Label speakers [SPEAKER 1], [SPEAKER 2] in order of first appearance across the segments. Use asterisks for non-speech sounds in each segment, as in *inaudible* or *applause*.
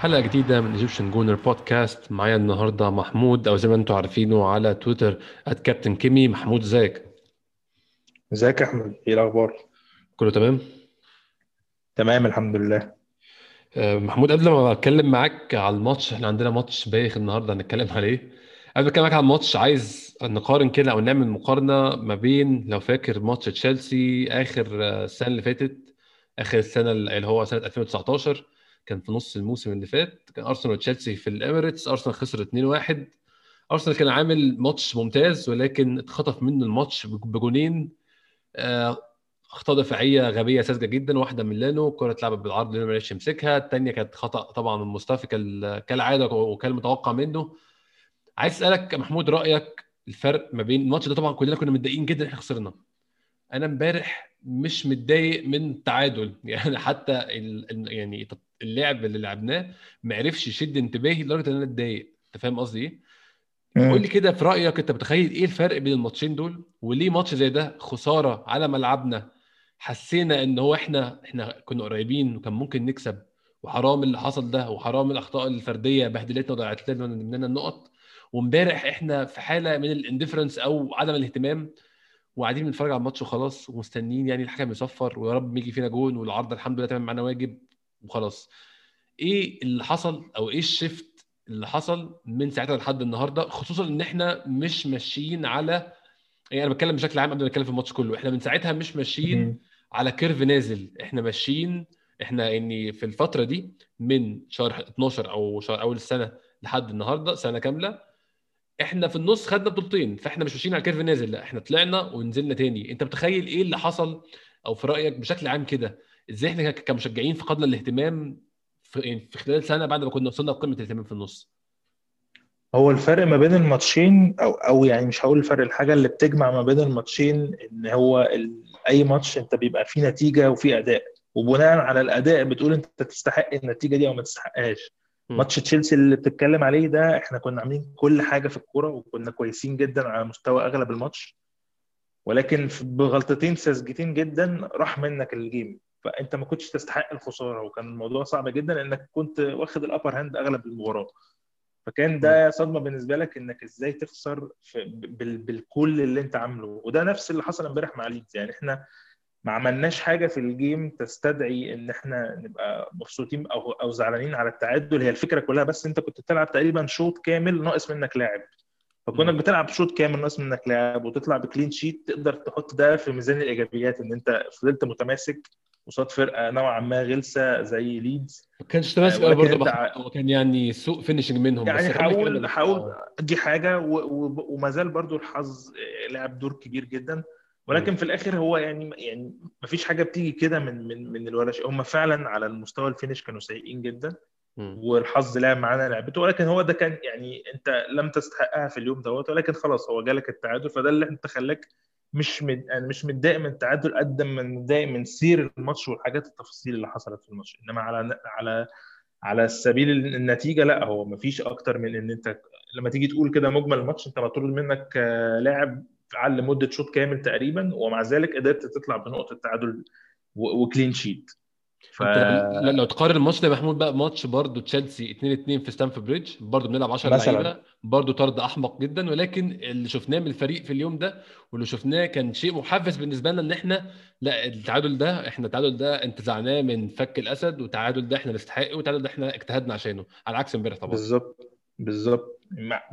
[SPEAKER 1] حلقة جديدة من Egyptian Gooner Podcast معايا النهارده محمود أو زي ما أنتم عارفينه على تويتر @كابتن كيمي محمود إزيك؟
[SPEAKER 2] إزيك يا أحمد؟ إيه الأخبار؟
[SPEAKER 1] كله تمام؟
[SPEAKER 2] تمام الحمد لله.
[SPEAKER 1] آه، محمود قبل ما أتكلم معاك على الماتش إحنا عندنا ماتش بايخ النهارده هنتكلم عليه. قبل ما أتكلم معاك على الماتش عايز نقارن كده أو نعمل مقارنة ما بين لو فاكر ماتش تشيلسي آخر آه، السنة اللي فاتت آخر السنة اللي هو سنة 2019 كان في نص الموسم اللي فات كان أرسنال وتشيلسي في الإميريتس أرسنال خسر 2-1 أرسنال كان عامل ماتش ممتاز ولكن اتخطف منه الماتش بجونين. آه، أخطاء دفاعية غبية ساذجة جدا واحدة من لانو الكره اتلعبت بالعرض لانو ما عرفش يمسكها. الثانية كانت خطأ طبعا من مصطفى كالعادة وكان متوقع منه. عايز أسألك محمود رأيك الفرق ما بين الماتش ده؟ طبعا كلنا كنا متضايقين جدا إحنا خسرنا. أنا امبارح مش متضايق من تعادل. *laughs* يعني حتى ال... يعني اللعب اللي لعبناه ما عرفش يشد انتباهي لدرجة إن أنا اتضايق أنت فاهم قصدي إيه؟ قول لي كده في رأيك أنت متخيل إيه الفرق بين الماتشين دول؟ وليه ماتش زي ده خسارة على ملعبنا حسينا إن هو إحنا إحنا كنا قريبين وكان ممكن نكسب وحرام اللي حصل ده وحرام الأخطاء الفردية بهدلتنا وضيعت لنا مننا النقط وإمبارح إحنا في حالة من الاندفرنس أو عدم الاهتمام وقاعدين بنتفرج على الماتش وخلاص ومستنيين يعني الحكم يصفر ويا رب يجي فينا جون والعرض الحمد لله تمام معانا واجب. وخلاص. إيه اللي حصل أو إيه ال shift اللي حصل من ساعتها لحد النهارده؟ خصوصا إن إحنا مش ماشيين على يعني أنا بتكلم بشكل عام قبل ما أتكلم في الماتش كله. إحنا من ساعتها مش ماشيين على curve نازل. إحنا ماشيين إحنا يعني في الفترة دي من شهر 12 أو شهر أول السنة لحد النهارده سنة كاملة إحنا في النص خدنا بطولتين. فإحنا مش ماشيين على curve نازل. لا إحنا طلعنا ونزلنا تاني. أنت متخيل إيه اللي حصل؟ أو في رأيك بشكل عام كده إزاي إحنا كمشجعين فقدنا الاهتمام في, يعني في خلال سنة بعد ما كنا وصلنا لقمة الاهتمام في النص.
[SPEAKER 2] هو الفرق ما بين الماتشين أو أو يعني مش هقول الفرق الحاجة اللي بتجمع ما بين الماتشين إن هو ال... أي ماتش أنت بيبقى فيه نتيجة وفيه أداء. وبناء على الأداء بتقول أنت تستحق النتيجة دي أو ما تستحقهاش. ماتش تشيلسي اللي بتتكلم عليه ده إحنا كنا عاملين كل حاجة في الكورة وكنا كويسين جدا على مستوى أغلب الماتش. ولكن بغلطتين ساذجتين جدا راح منك ال game. فأنت ما كنتش تستحق الخسارة وكان الموضوع صعب جدا لانك كنت واخد ال upper hand أغلب المباراه فكان ده صدمة بالنسبة لك إنك إزاي تخسر بالكل اللي أنت عامله؟ وده نفس اللي حصل امبارح مع ليدز يعني إحنا ما عملناش حاجة في ال game تستدعي إن إحنا نبقى مبسوطين أو أو زعلانين على التعادل. هي الفكرة كلها بس أنت كنت بتلعب تقريبا شوط كامل ناقص منك لاعب. فكونك بتلعب شوط كامل ناقص منك لاعب وتطلع ب clean sheet تقدر تحط ده في ميزان الإيجابيات إن أنت فضلت متماسك قصاد فرقة نوعا ما غلسة زي ليدز.
[SPEAKER 1] ما كانش تماسك قوي برضه هو كان يعني سوء finishing منهم
[SPEAKER 2] يعني هقول هقول دي حاجة وما زال برضه الحظ لعب دور كبير جدا. ولكن في الآخر هو يعني يعني ما فيش حاجة بتيجي كده من من من اللا شيء هم فعلا على المستوى ال finish كانوا سيئين جدا والحظ لعب معانا لعبته. ولكن هو ده كان يعني أنت لم تستحقها في اليوم دوت. ولكن خلاص هو جالك التعادل فده اللي أنت خلاك مش مد... يعني مش متضايق من التعادل قد ما متضايق من سير الماتش والحاجات التفاصيل اللي حصلت في الماتش. إنما على على على سبيل النتيجة لا هو ما فيش أكتر من إن أنت لما تيجي تقول كده مجمل الماتش أنت مطرود منك لاعب على لمدة شوط كامل تقريبا ومع ذلك قدرت تطلع بنقطة تعادل و clean sheet
[SPEAKER 1] ف... لو تقارن الماتش ده محمود بقى ماتش برضه تشيلسي 2 2 في ستانفورد بريدج برضه بنلعب 10 لعيبة برضه طرد أحمق جدا ولكن اللي شفناه من الفريق في اليوم ده واللي شفناه كان شيء محفز بالنسبة لنا إن إحنا لا التعادل ده إحنا التعادل ده انتزعناه من فك الأسد والتعادل ده إحنا نستحقه والتعادل ده إحنا اجتهدنا عشانه على عكس امبارح طبعا.
[SPEAKER 2] بالظبط بالظبط.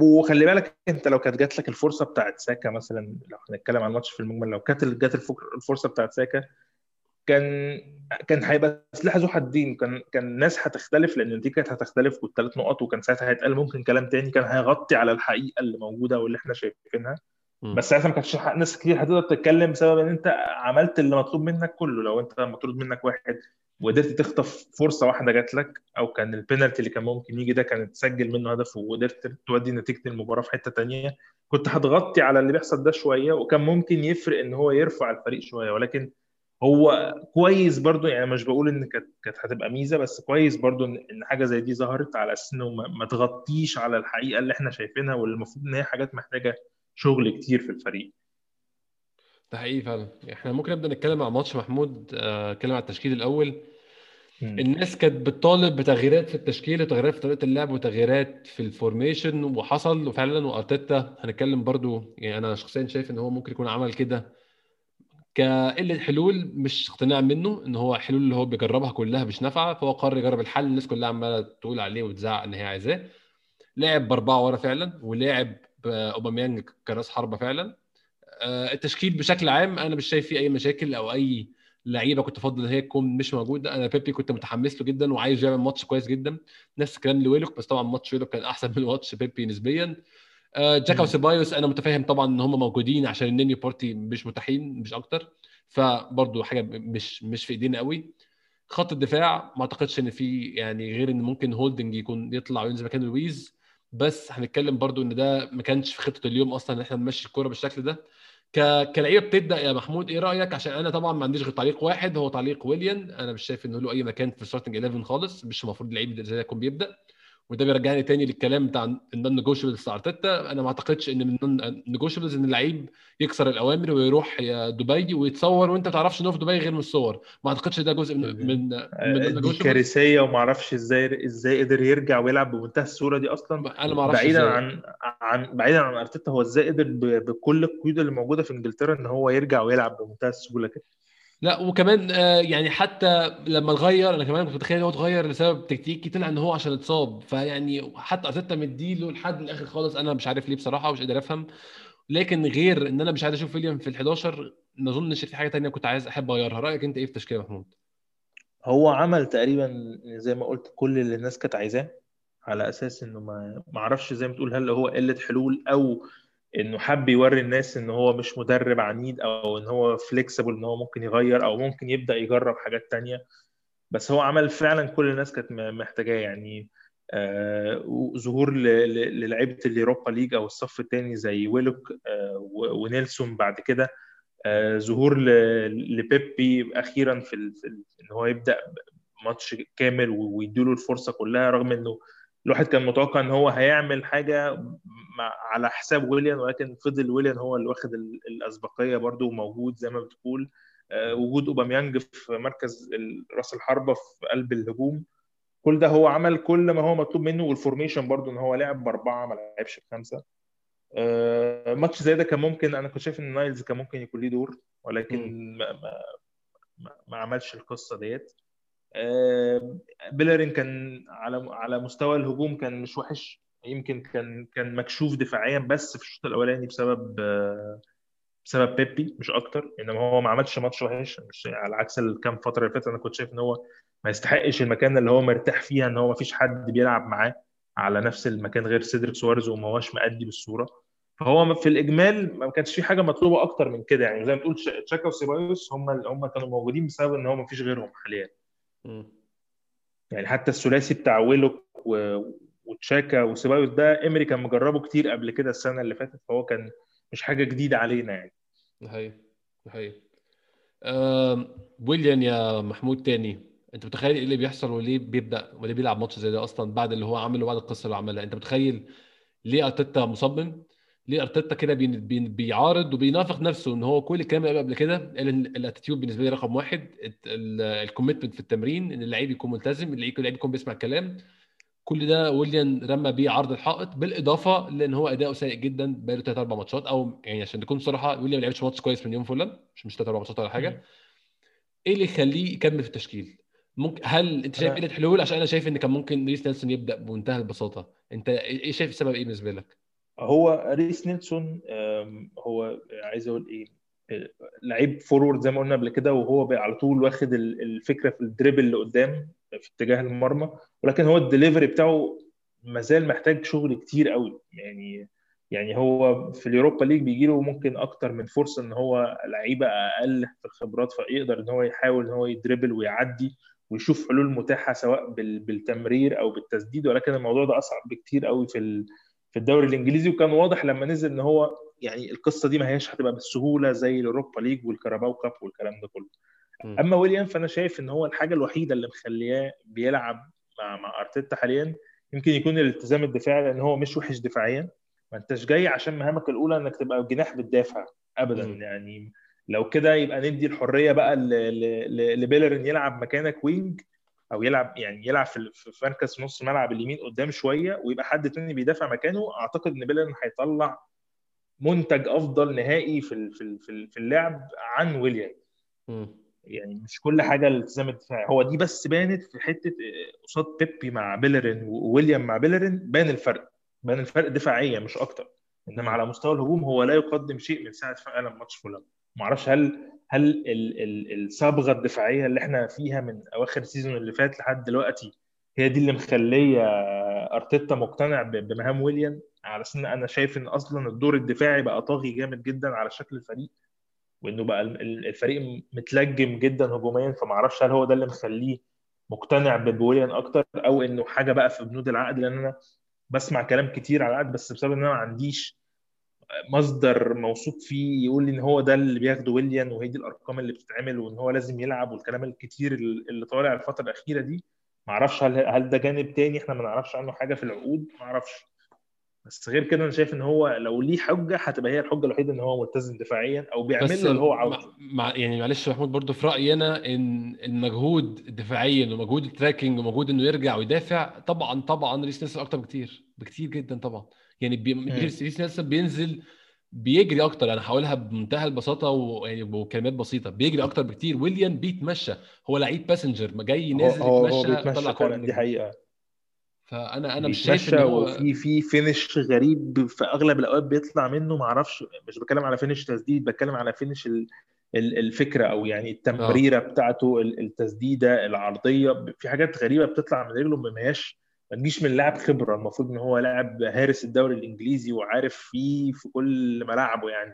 [SPEAKER 2] وخلي بالك أنت لو كانت جات لك الفرصة بتاعت ساكا مثلا لو هنتكلم عن الماتش في المجمل لو كانت جات الفرصة بتاعت ساكا كان كان هيبقى سلاح ذو حدين كان كان الناس هتختلف لأن النتيجه كانت هتختلف والثلاث نقط وكان ساعتها هيتقال ممكن كلام تاني كان هيغطي على الحقيقة اللي موجودة واللي إحنا شايفينها. بس ساعتها ما كانش ناس كتير هتقدر تتكلم بسبب إن أنت عملت اللي مطلوب منك كله. لو أنت مطلوب منك واحد وقدرت تخطف فرصة واحدة جات لك أو كان البينالتي اللي كان ممكن يجي ده كان تسجل منه هدف وقدرت تودي نتيجة المباراة في حتة تانية كنت هتغطي على اللي بيحصل ده شوية وكان ممكن يفرق إن هو يرفع الفريق شوية. ولكن هو كويس برضو يعني مش بقول إن كانت كانت هتبقى ميزة بس كويس برضو إن حاجة زي دي ظهرت على أساس إنه ما تغطيش على الحقيقة اللي إحنا شايفينها واللي المفروض إن هي حاجات محتاجة شغل كتير في الفريق.
[SPEAKER 1] ده حقيقي فعلا. إحنا ممكن نبدأ نتكلم عن ماتش محمود آه، نتكلم عن التشكيل
[SPEAKER 2] الأول.
[SPEAKER 1] الناس كانت بتطالب بتغييرات في التشكيل وتغييرات في طريقة اللعب وتغييرات في الفورميشن وحصل وفعلا وأرتيتا. هنتكلم برضو يعني أنا شخصيا شايف إن هو ممكن يكون عمل كده. كقلة حلول مش اقتناع منه إن هو حلول اللي هو بيجربها كلها مش نافعة فهو قرر يجرب الحل الناس كلها عمالة تقول عليه وتزعق إن هي عايزاه. لعب بأربعة ورا فعلا ولعب بأوباميانج كرأس حربة فعلا. آه، التشكيل بشكل عام أنا مش شايف فيه أي مشاكل أو أي لعيبة كنت أفضل إن هي تكون مش موجودة. أنا بيبي كنت متحمس له جدا وعايز يعمل ماتش كويس جدا. نفس الكلام لويلوك بس طبعا ماتش ويلوك كان أحسن من ماتش بيبي نسبيا. جاكا
[SPEAKER 2] مم.
[SPEAKER 1] وسيبايوس أنا متفاهم طبعا إن هم موجودين عشان النيني وبارتي مش متاحين مش أكتر. فبرضه حاجة مش مش في إيدينا قوي. خط الدفاع ما أعتقدش إن في يعني غير إن ممكن هولدنج يكون يطلع وينزل مكان لويز. بس هنتكلم برضو إن ده ما كانش في خطة اليوم أصلا إن إحنا نمشي الكورة بالشكل ده. ك... كلعيبة بتبدأ يا محمود إيه رأيك؟ عشان أنا طبعا ما عنديش غير تعليق واحد هو تعليق ويليان. أنا مش شايف إنه له أي مكان في ال starting 11 خالص مش المفروض اللعيب زي ده يكون بيبدأ. وده بيرجعني تاني للكلام بتاع ال non-negotiables بتاع أرتيتا. أنا ما أعتقدش إن من ال non-negotiables إن اللعيب يكسر الأوامر ويروح يا دبي ويتصور وأنت ما تعرفش انه في دبي غير من الصور. ما أعتقدش ده جزء من من, من
[SPEAKER 2] دي كارثية وما أعرفش إزاي إزاي قدر يرجع ويلعب بمنتهى السهولة دي أصلا.
[SPEAKER 1] أنا ما أعرفش
[SPEAKER 2] بعيدا
[SPEAKER 1] إزاي.
[SPEAKER 2] عن عن بعيدا عن أرتيتا هو إزاي قدر بكل القيود اللي موجودة في إنجلترا إن هو يرجع ويلعب بمنتهى السهولة كده.
[SPEAKER 1] لا وكمان آه، يعني حتى لما اتغير أنا كمان كنت متخيل إن هو اتغير لسبب تكتيكي طلع إن هو عشان اتصاب. فيعني حتى أرتيتا مديله لحد الآخر خالص أنا مش عارف ليه بصراحة ومش قادر أفهم. لكن غير إن أنا مش عايز أشوف ويليام في ال11 ما أظنش في حاجة تانية كنت عايز أحب أغيرها. رأيك أنت إيه في التشكيله محمود؟
[SPEAKER 2] هو عمل تقريبا زي ما قلت كل اللي الناس كانت عايزاه على أساس إنه ما ما أعرفش زي ما تقول هل هو قلة حلول أو إنه حب يوري الناس إن هو مش مدرب عنيد أو إن هو فليكسيبل إن هو ممكن يغير أو ممكن يبدأ يجرب حاجات تانية بس هو عمل فعلا كل الناس كانت محتاجاه يعني آه ظهور للعيبة ال Europa League أو الصف الثاني زي ويلوك آه ونيلسون بعد كده آه ظهور لبيبي أخيرا في. إن هو يبدأ ماتش كامل ويديله الفرصة كلها رغم إنه الواحد كان متوقع إن هو هيعمل حاجة مع على حساب ويليان ولكن فضل ويليان هو اللي واخد ال- الأسبقية برضو وموجود زي ما بتقول. آه، وجود أوباميانج في مركز راس الحربة في قلب الهجوم. كل ده هو عمل كل ما هو مطلوب منه وال formation برضو إن هو لعب بأربعة ما لعبش بخمسة. آه، ماتش زي ده كان ممكن أنا كنت شايف إن نايلز كان ممكن يكون ليه دور ولكن ما, ما, ما, عملش القصة ديت. بيلرين كان على على مستوى الهجوم كان مش وحش. يمكن كان كان مكشوف دفاعيا بس في الشوط الأولاني بسبب آه، بسبب بيبي مش أكتر إنما هو ما عملش ماتش وحش. مش على عكس الكام فترة اللي فاتت أنا كنت شايف إن هو ما يستحقش المكان اللي هو مرتاح فيها إن هو ما فيش حد بيلعب معاه على نفس المكان غير سيدريك سوارز وما هوش مأدي بالصورة. فهو في الإجمال ما كانش في حاجة مطلوبة أكتر من كده. يعني زي ما تقول تشا- تشاكا وسيبايوس هم هم كانوا موجودين بسبب إن هو ما فيش غيرهم حاليا.
[SPEAKER 1] مم.
[SPEAKER 2] يعني حتى الثلاثي بتاع ويلوك و... وتشاكا وسيبايوس ده امري كان مجربه كتير قبل كده السنة اللي فاتت فهو كان مش حاجة جديدة علينا يعني.
[SPEAKER 1] حقيقي. آم، ويليان يا محمود تاني أنت متخيل إيه اللي بيحصل وليه بيبدأ وليه بيلعب ماتش زي ده أصلا بعد اللي هو عمله بعد القصة اللي عملها؟ أنت متخيل ليه أرتيتا مصمم؟ ليه أرتيتا كده بي بي بيعارض وبيناقض نفسه إن هو كل الكلام اللي قبل كده قال ان ال attitude بالنسبة لي رقم واحد ال commitment في التمرين إن اللعيب يكون ملتزم اللعيب يكون بيسمع الكلام. كل ده ويليان رمى بيه عرض الحائط بالإضافة لإن هو أداؤه سيء جدا بقاله ثلاث أربع ماتشات أو يعني عشان نكون صراحة ويليان ما لعبش ماتش كويس من يوم فولام مش مش ثلاث أربع ماتشات ولا حاجة. إيه اللي يخليه يكمل في التشكيل؟ ممكن هل أنت شايف إيه الحلول عشان أنا شايف إن كان ممكن ريس نيلسون يبدأ بمنتهى البساطة. أنت إيه شايف السبب إيه بالنسبة لك؟
[SPEAKER 2] هو ريس نيلسون هو عايز أقول إيه لعيب forward زي ما قلنا قبل كده وهو بقى على طول واخد ال- الفكرة في ال dribble اللي قدام في اتجاه المرمى ولكن هو الدليفري بتاعه مازال محتاج شغل كتير قوي. يعني يعني هو في ال Europa League بيجي له ممكن أكتر من فرصة إن هو لعيبة أقل في الخبرات فيقدر إن هو يحاول إن هو ي dribble ويعدي ويشوف حلول متاحة سواء بال- بالتمرير أو بالتسديد ولكن الموضوع ده أصعب بكتير قوي في في الدوري الإنجليزي وكان واضح لما نزل إن هو يعني القصة دي ما هياش هتبقى بالسهولة زي ال Europa League وال Carabao Cup والكلام ده كله. أما ويليان فأنا شايف إن هو الحاجة الوحيدة اللي مخلياه بيلعب مع مع أرتيتا حاليا يمكن يكون الالتزام الدفاعي لأن هو مش وحش دفاعيا ما أنتش جاي عشان مهامك الأولى إنك تبقى جناح بتدافع ابدا
[SPEAKER 1] مم.
[SPEAKER 2] يعني لو كده يبقى ندي الحرية بقى لبيلرين يلعب مكانك wing أو يلعب يعني يلعب في في مركز نص ملعب اليمين قدام شوية ويبقى حد تاني بيدافع مكانه أعتقد إن بيلرين هيطلع منتج أفضل نهائي في في في اللعب عن ويليان. يعني مش كل حاجة الالتزام الدفاعي. هو دي بس بانت في حتة آه، قصاد بيبي مع بيلرين وويليان مع بيلرين بان الفرق. بان الفرق دفاعيا مش أكتر. إنما على مستوى الهجوم هو لا يقدم شيء من ساعة فعلا ماتش فولام ما أعرفش هل هل الصبغة الدفاعية اللي إحنا فيها من أواخر ال season اللي فات لحد دلوقتي هي دي اللي مخلية أرتيتا مقتنع بمهام ويليان؟ عشان أنا شايف إن أصلا الدور الدفاعي بقى طاغي جامد جدا على شكل الفريق وإنه بقى الفريق متلجم جدا هجوميا فما أعرفش هل هو ده اللي مخليه مقتنع بويليان أكتر أو إنه حاجة بقى في بنود العقد لأن أنا بسمع كلام كتير على العقد بس بسبب إن أنا ما عنديش مصدر موثوق فيه يقول لي إن هو ده اللي بياخده ويليان وهي دي الأرقام اللي بتتعمل وإن هو لازم يلعب والكلام الكتير اللي طالع الفترة الأخيرة دي. ما أعرفش هل هل ده جانب تاني إحنا ما نعرفش عنه حاجة في العقود؟ ما أعرفش. بس غير كده أنا شايف إن هو لو ليه حجة هتبقى هي الحجة الوحيدة إن هو ملتزم دفاعيا أو بيعمل له اللي هو عاوزه.
[SPEAKER 1] مع يعني معلش يا محمود برضه في رأيي أنا إن المجهود دفاعيا ومجهود ال tracking ومجهود إنه يرجع ويدافع طبعا طبعا ريس نيلسون أكتر بكتير بكتير جدا طبعا. يعني بي... ريس نيلسون بينزل بيجري أكتر. أنا هقولها بمنتهى البساطة ويعني بكلمات بسيطة. بيجري أكتر بكتير. ويليام بيتمشى. هو لعيب passenger جاي نازل
[SPEAKER 2] هو يتمشى هو بيتمشى فعلا دي حقيقة.
[SPEAKER 1] فانا أنا مش شايف إن
[SPEAKER 2] هو وفي في finish غريب في أغلب الأوقات بيطلع منه. ما أعرفش مش بتكلم على finish تسديد بتكلم على finish الفكرة أو يعني التمريرة أوه. بتاعته التسديدة العرضية. في حاجات غريبة بتطلع من رجله ما هياش ما تجيش من لاعب خبرة المفروض إن هو لاعب حارث الدوري الإنجليزي وعارف فيه في كل ملاعبه يعني.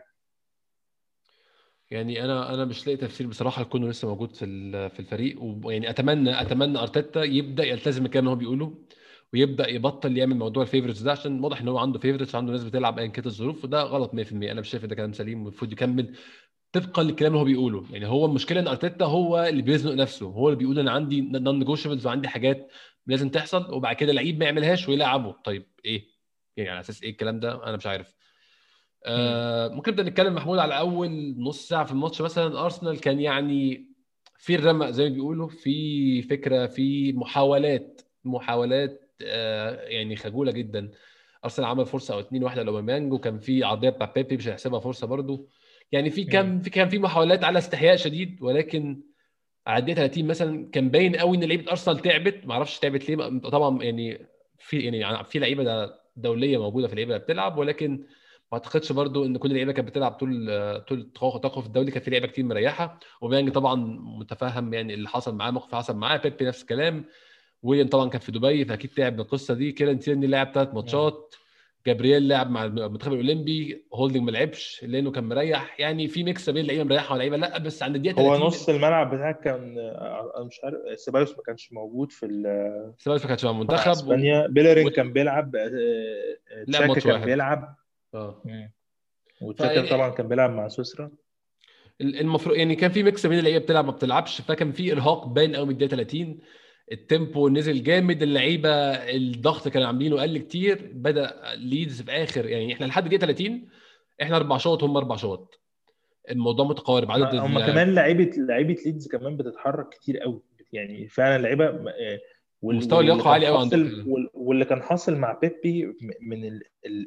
[SPEAKER 1] يعني أنا أنا مش لاقي تفسير بصراحة لكونه لسه موجود في في الفريق ويعني أتمنى أتمنى أرتيتا يبدأ يلتزم الكلام اللي هو بيقوله ويبدأ يبطل يعمل موضوع ال favourites ده عشان واضح إن هو عنده favourites عنده ناس بتلعب ايا كانت الظروف وده غلط 100% أنا مش شايف ده كلام سليم المفروض يكمل طبقا للكلام اللي هو بيقوله. يعني هو المشكلة إن أرتيتا هو اللي بيزنق نفسه هو اللي بيقول أنا عندي non-negotiables وعندي حاجات لازم تحصل وبعد كده لعيب ما يعملهاش ويلعبه طيب إيه؟ يعني على أساس إيه الكلام ده؟ أنا مش عارف. آه ممكن نبدأ نتكلم محمود على أول نص ساعة في الماتش. مثلا أرسنال كان يعني في الرمق زي ما بيقولوا في فكرة في محاولات محاولات آه يعني خجولة جدا. أرسنال عمل فرصة أو اتنين واحدة لأوباميانج وكان في عرضية بتاع بيبي مش هيحسبها فرصة برده يعني في كان في كان في محاولات على استحياء شديد ولكن على الدقيقه 30 مثلا كان باين قوي إن لعيبة أرسنال تعبت. ما أعرفش تعبت ليه. طبعا يعني في يعني في لعيبة دولية موجودة في اللعيبه بتلعب ولكن ما أعتقدش برضو إن كل اللعيبه كانت بتلعب طول طول التوقف الدولي كان في لعيبة كتير مريحة. وأوباميانج طبعا متفهم يعني اللي حصل معاه موقف حصل معاه. بيبي نفس الكلام. ويليام طبعا كان في دبي فأكيد تعب من القصة دي. كيران تيرني لعب ثلاث ماتشات. جابرييل لعب مع المنتخب الاولمبي هولدنج ما لعبش لأنه كان مريح. يعني في mix بين لعيبه مريحة ولعيبه لأ بس عند الدقيقة
[SPEAKER 2] 30 هو نص الملعب بتاعك كان مش عارف سيبايوس ما كانش موجود في
[SPEAKER 1] سيبايوس ما كانش مع المنتخب
[SPEAKER 2] أسبانيا. و... بيلرين و... كان بيلعب آه، آه، تشاكا كان واحد. بيلعب.
[SPEAKER 1] آه.
[SPEAKER 2] وتشاكا ف... طبعا كان بيلعب مع سويسرا.
[SPEAKER 1] المفروض يعني كان في mix بين اللعيبة بتلعب ما بتلعبش فكان في إرهاق باين قوي من الدقيقة 30 ال tempo نزل جامد اللعيبة الضغط كانوا عاملينه قل كتير بدأ ليدز في آخر يعني إحنا لحد دقيقة 30 إحنا أربع شوط هم أربع شوط. الموضوع متقارب
[SPEAKER 2] عدد هم كمان لعيبة لعيبة ليدز كمان بتتحرك كتير قوي. يعني فعلا لعيبه
[SPEAKER 1] آه، مستوى اللياقة عالي قوي عندهم
[SPEAKER 2] واللي كان حاصل مع بيبي من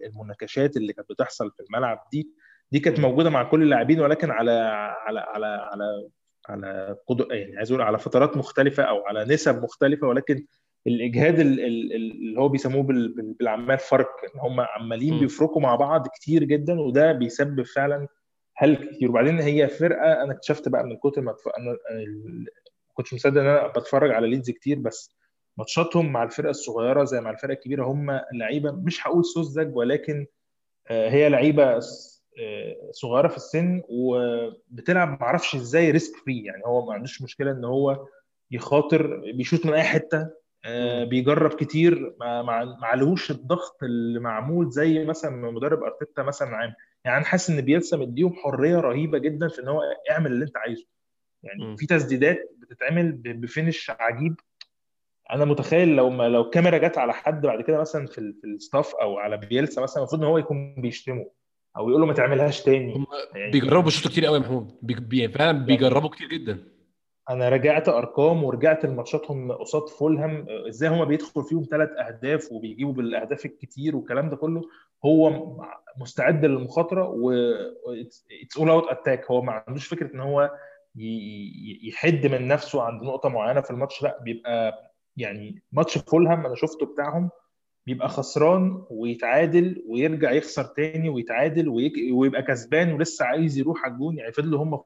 [SPEAKER 2] المناكشات اللي كانت بتحصل في الملعب دي دي كانت موجودة مع كل اللاعبين ولكن على على على على على قدر يعني عايز أقول على فترات مختلفة أو على نسب مختلفة ولكن الإجهاد اللي هو بيسموه بالعمال فرق إن هم عمالين بيفرقوا مع بعض كتير جدا وده بيسبب فعلا هل كتير. وبعدين هي فرقة أنا اكتشفت بقى من كتر ما أنا كنتش مصدق إن أنا بتفرج على ليدز كتير بس ماتشاتهم مع الفرقة الصغيرة زي مع الفرقة الكبيرة هم لعيبة مش هقول سوزج ولكن آه، هي لعيبة صغيرة في السن وبتلعب ما أعرفش إزاي risk free يعني هو ما عندوش مشكلة ان هو يخاطر بيشوط من أي حتة آه، بيجرب كتير ما عليهوش الضغط اللي معمول زي مثلا مدرب أرتيتا مثلا عام. يعني حاسس إن بيلسا مديهم حرية رهيبة جدا في إن هو اعمل اللي أنت عايزه. يعني في تسديدات بتتعمل ب finish عجيب. أنا متخيل لو ما لو كاميرا جت على حد بعد كده مثلا في في ال staff أو على بيلسا مثلا المفروض إن هو يكون بيشتمه. أو يقول له ما تعملهاش تاني.
[SPEAKER 1] هم
[SPEAKER 2] يعني
[SPEAKER 1] بيجربوا بيشوطوا كتير قوي يا محمود. بي... فعلا
[SPEAKER 2] يعني
[SPEAKER 1] بيجربوا كتير جدا.
[SPEAKER 2] أنا رجعت أرقام ورجعت لماتشاتهم قصاد فولهام. إزاي هما بيدخل فيهم ثلاث أهداف وبيجيبوا بالأهداف الكتير والكلام ده كله؟ هو مستعد للمخاطرة و it's all out attack هو ما عندوش فكرة إن هو يحد من نفسه عند نقطة معينة في الماتش. لا بيبقى يعني ماتش فولهام أنا شفته بتاعهم بيبقى خسران ويتعادل ويرجع يخسر تاني ويتعادل ويك... ويبقى كسبان ولسه عايز يروح على الجون يعني فضلوا هم.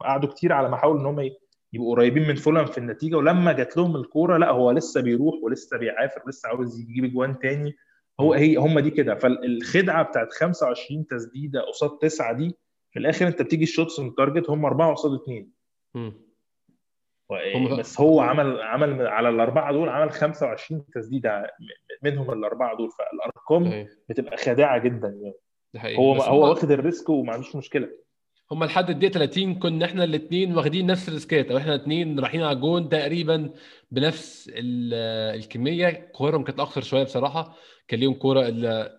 [SPEAKER 2] قعدوا كتير على ما حاولوا إن هم يبقوا قريبين من فولهام في النتيجة ولما جات لهم الكورة لا هو لسه بيروح ولسه بيعافر ولسه عاوز يجيب اجوان تاني هو. هي هم دي كده فالخدعة بتاعت 25 تسديدة قصاد تسعة دي في الآخر أنت بتيجي ال shots on target هم أربعة قصاد اثنين بس هو عمل عمل على الأربعة دول عمل 25 تسديدة منهم الأربعة دول فالأرقام
[SPEAKER 1] صحيح
[SPEAKER 2] بتبقى خادعة جدا يعني.
[SPEAKER 1] ده حقيقي.
[SPEAKER 2] هو هو واخد ال risk وما عندوش مشكلة.
[SPEAKER 1] هم لحد الدقيقة 30 كنا إحنا الاثنين واخدين نفس الريسكات أو إحنا الاثنين رايحين على الجون تقريبا بنفس ال- الكمية. كورهم كانت أكتر شوية بصراحة. كان ليهم كورة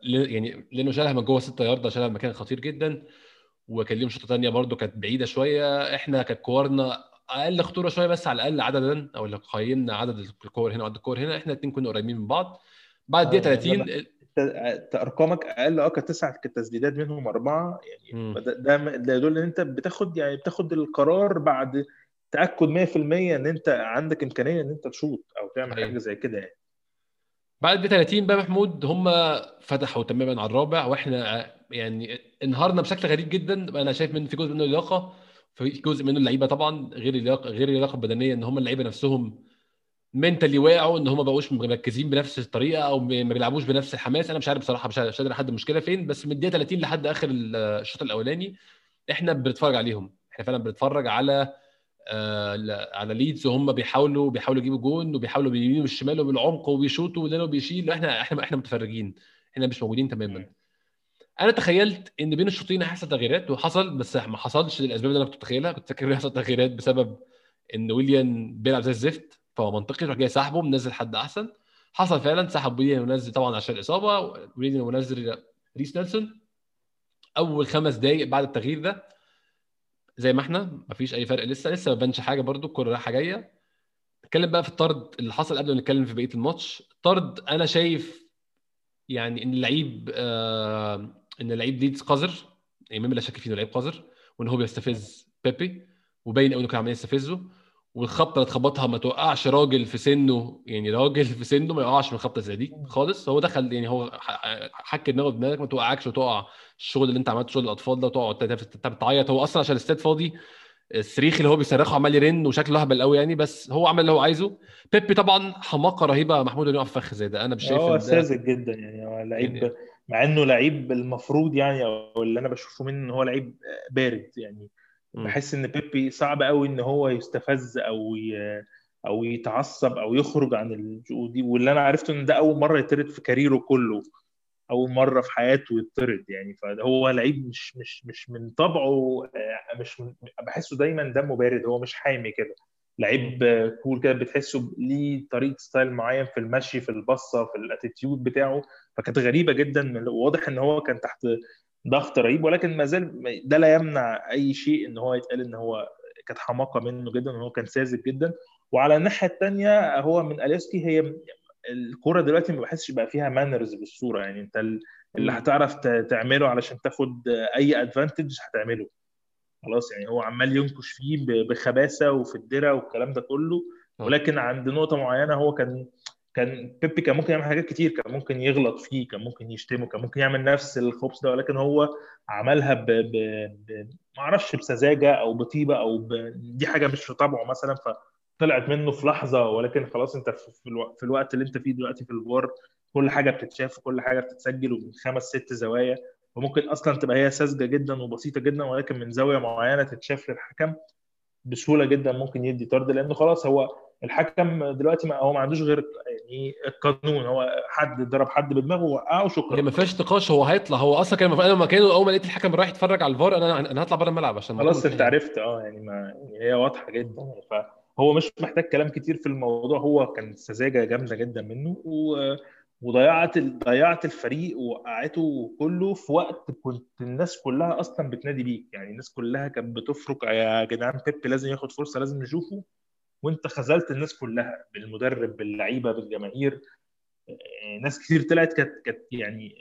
[SPEAKER 1] يعني لأنه شالها من جوه 6 ياردة شالها من مكان خطير جدا. وكان ليهم شوطة ثانية برده كانت بعيدة شوية. إحنا كانت كورنا أقل خطورة شوية بس على الأقل عددا أو لو قيمنا عدد الكور هنا وعدد الكور هنا. إحنا الاثنين كنا قريبين من بعض. بعد الدقيقه
[SPEAKER 2] يعني
[SPEAKER 1] 30
[SPEAKER 2] لما انت ارقامك أقل. آه كانت تسعه تسديدات منهم أربعة. يعني. ده ده ده يدل إن أنت بتاخد يعني بتاخد القرار بعد تأكد 100% إن أنت عندك إمكانية إن أنت تشوط أو تعمل حاجة زي كده يعني.
[SPEAKER 1] بعد ب 30 بقى محمود هم فتحوا تماما على الرابع وإحنا يعني انهارنا بشكل غريب جدا. أنا شايف إن في جزء منه لياقة. في جزء منه اللعيبة طبعا غير اللياقه غير اللياقة البدنية إن هم اللعيبة نفسهم منتالي واقعوا إن هم ما بقوش مركزين بنفس الطريقة أو ما بيلعبوش بنفس الحماس. أنا مش عارف بصراحة مش قادر أحدد المشكلة فين بس من الدقيقة 30 لحد آخر الشوط الأولاني إحنا بنتفرج عليهم. إحنا فعلا بنتفرج على آه، على ليدز وهم بيحاولوا بيحاولوا يجيبوا جون وبيحاولوا باليمين والشمال وبالعمق وبيشوطوا ولأنه بيشيل إحنا إحنا إحنا متفرجين. إحنا مش موجودين تماما. أنا تخيلت إن بين الشوطين هيحصل تغييرات وحصل بس ما حصلش للأسباب اللي أنا كنت متخيلها. كنت فاكر هيحصل تغييرات بسبب إن ويليان بيلعب زي الزفت فهو منطقي راح جاي سحبه منزل حد أحسن. حصل فعلا سحب ويليان ونزل طبعا عشان الإصابة. ويليان ونزل ريس نيلسون. أول خمس دقائق بعد التغيير ده زي ما إحنا مفيش أي فرق لسه لسه ما بانش حاجة برضو الكوره رايحة جاية. نتكلم بقى في الطرد اللي حصل قبل ما نتكلم في بقية الماتش. الطرد أنا شايف يعني إن اللعيب آه إن اللعيب ليدز قذر يعني مما لا شك فيه إنه لعيب قذر وإن هو بيستفز بيبي وباين قوي إنه كان عمال يستفزه والخبطة اللي اتخبطها ما توقعش راجل في سنه يعني راجل في سنه ما يقعش من خبطة زي دي خالص. هو دخل يعني هو حك دماغه بدماغك ما توقعكش وتقع الشغل اللي أنت عملته شغل الأطفال ده وتقعد بتعيط هو أصلا عشان الاستاد فاضي الصريخ اللي هو بيصرخه عمال يرن وشكله هبل قوي يعني بس هو عمل اللي هو عايزه. بيبي طبعا حماقة رهيبة محمود انه يقف فخ زي ده. أنا مش شايف
[SPEAKER 2] هو ساذج جدا يعني هو
[SPEAKER 1] يعني
[SPEAKER 2] لعيب مع إنه لعيب المفروض يعني أو اللي أنا بشوفه منه إن هو لعيب بارد يعني. بحس إن بيبي صعب قوي إن هو يستفز أو ي... أو يتعصب أو يخرج عن دي. واللي أنا عرفته إن ده أول مرة يطرد في career ه كله أول مرة في حياته يطرد يعني. فهو لعيب مش مش مش من طبعه آه، مش من بحسه دايما دمه بارد هو مش حامي كده. لعيب cool كده بتحسه ليه طريقة style معين في المشي في البصة في ال attitude بتاعه. فكانت غريبة جدا واضح إن هو كان تحت ضغط رهيب ولكن ما زال ده لا يمنع أي شيء إن هو يتقال إن هو كانت حماقة منه جدا إن هو كان ساذج جدا. وعلى الناحية الثانية هو من أليسكي هي الكورة دلوقتي ما بحسش بقى فيها manners بالصورة. يعني أنت ال- اللي. هتعرف تعمله علشان تاخد أي advantage هتعمله. خلاص يعني هو عمال ينكش فيه بخباثة وفي الدرة والكلام ده كله. ولكن عند نقطة معينة هو كان كان بيبي كان ممكن يعمل حاجات كتير. كان ممكن يغلط فيه كان ممكن يشتمه كان ممكن يعمل نفس الخبث ده. ولكن هو عملها ب, ب... ب... ما أعرفش بسذاجة أو بطيبة أو ب... دي حاجة مش في طبعه مثلا فطلعت منه في لحظة. ولكن خلاص أنت في, في, ألو... في الوقت اللي أنت فيه دلوقتي في الفار كل حاجة بتتشاف وكل حاجة بتتسجل ومن خمس ست زوايا. وممكن أصلا تبقى هي ساذجة جدا وبسيطة جدا ولكن من زاوية معينة تتشاف للحكم بسهولة جدا ممكن يدي طرد لأنه خلاص هو الحكم دلوقتي ما هو ما عندوش غير يعني القانون هو حد ضرب حد بدماغه وقعه
[SPEAKER 1] هي
[SPEAKER 2] شكرا
[SPEAKER 1] ما فيهاش نقاش هو هيطلع هو أصلا كان أنا لما كانوا أول ما لقيت الحكم رايح يتفرج على الفار أنا أنا هطلع بره الملعب عشان
[SPEAKER 2] خلاص أنت
[SPEAKER 1] منتهي
[SPEAKER 2] عرفت آه يعني ما يعني هي واضحة جدا يعني فهو مش محتاج كلام كتير في الموضوع هو كان سذاجة جامدة جدا منه و... وضيعت ضيعت الفريق ووقعته كله في وقت كنت الناس كلها أصلا بتنادي بيك يعني الناس كلها كانت بتفرق يا جدعان بيب لازم ياخد فرصة لازم نشوفه. وأنت خذلت الناس كلها بالمدرب باللعيبة بالجماهير. آه، ناس كتير طلعت كانت كانت يعني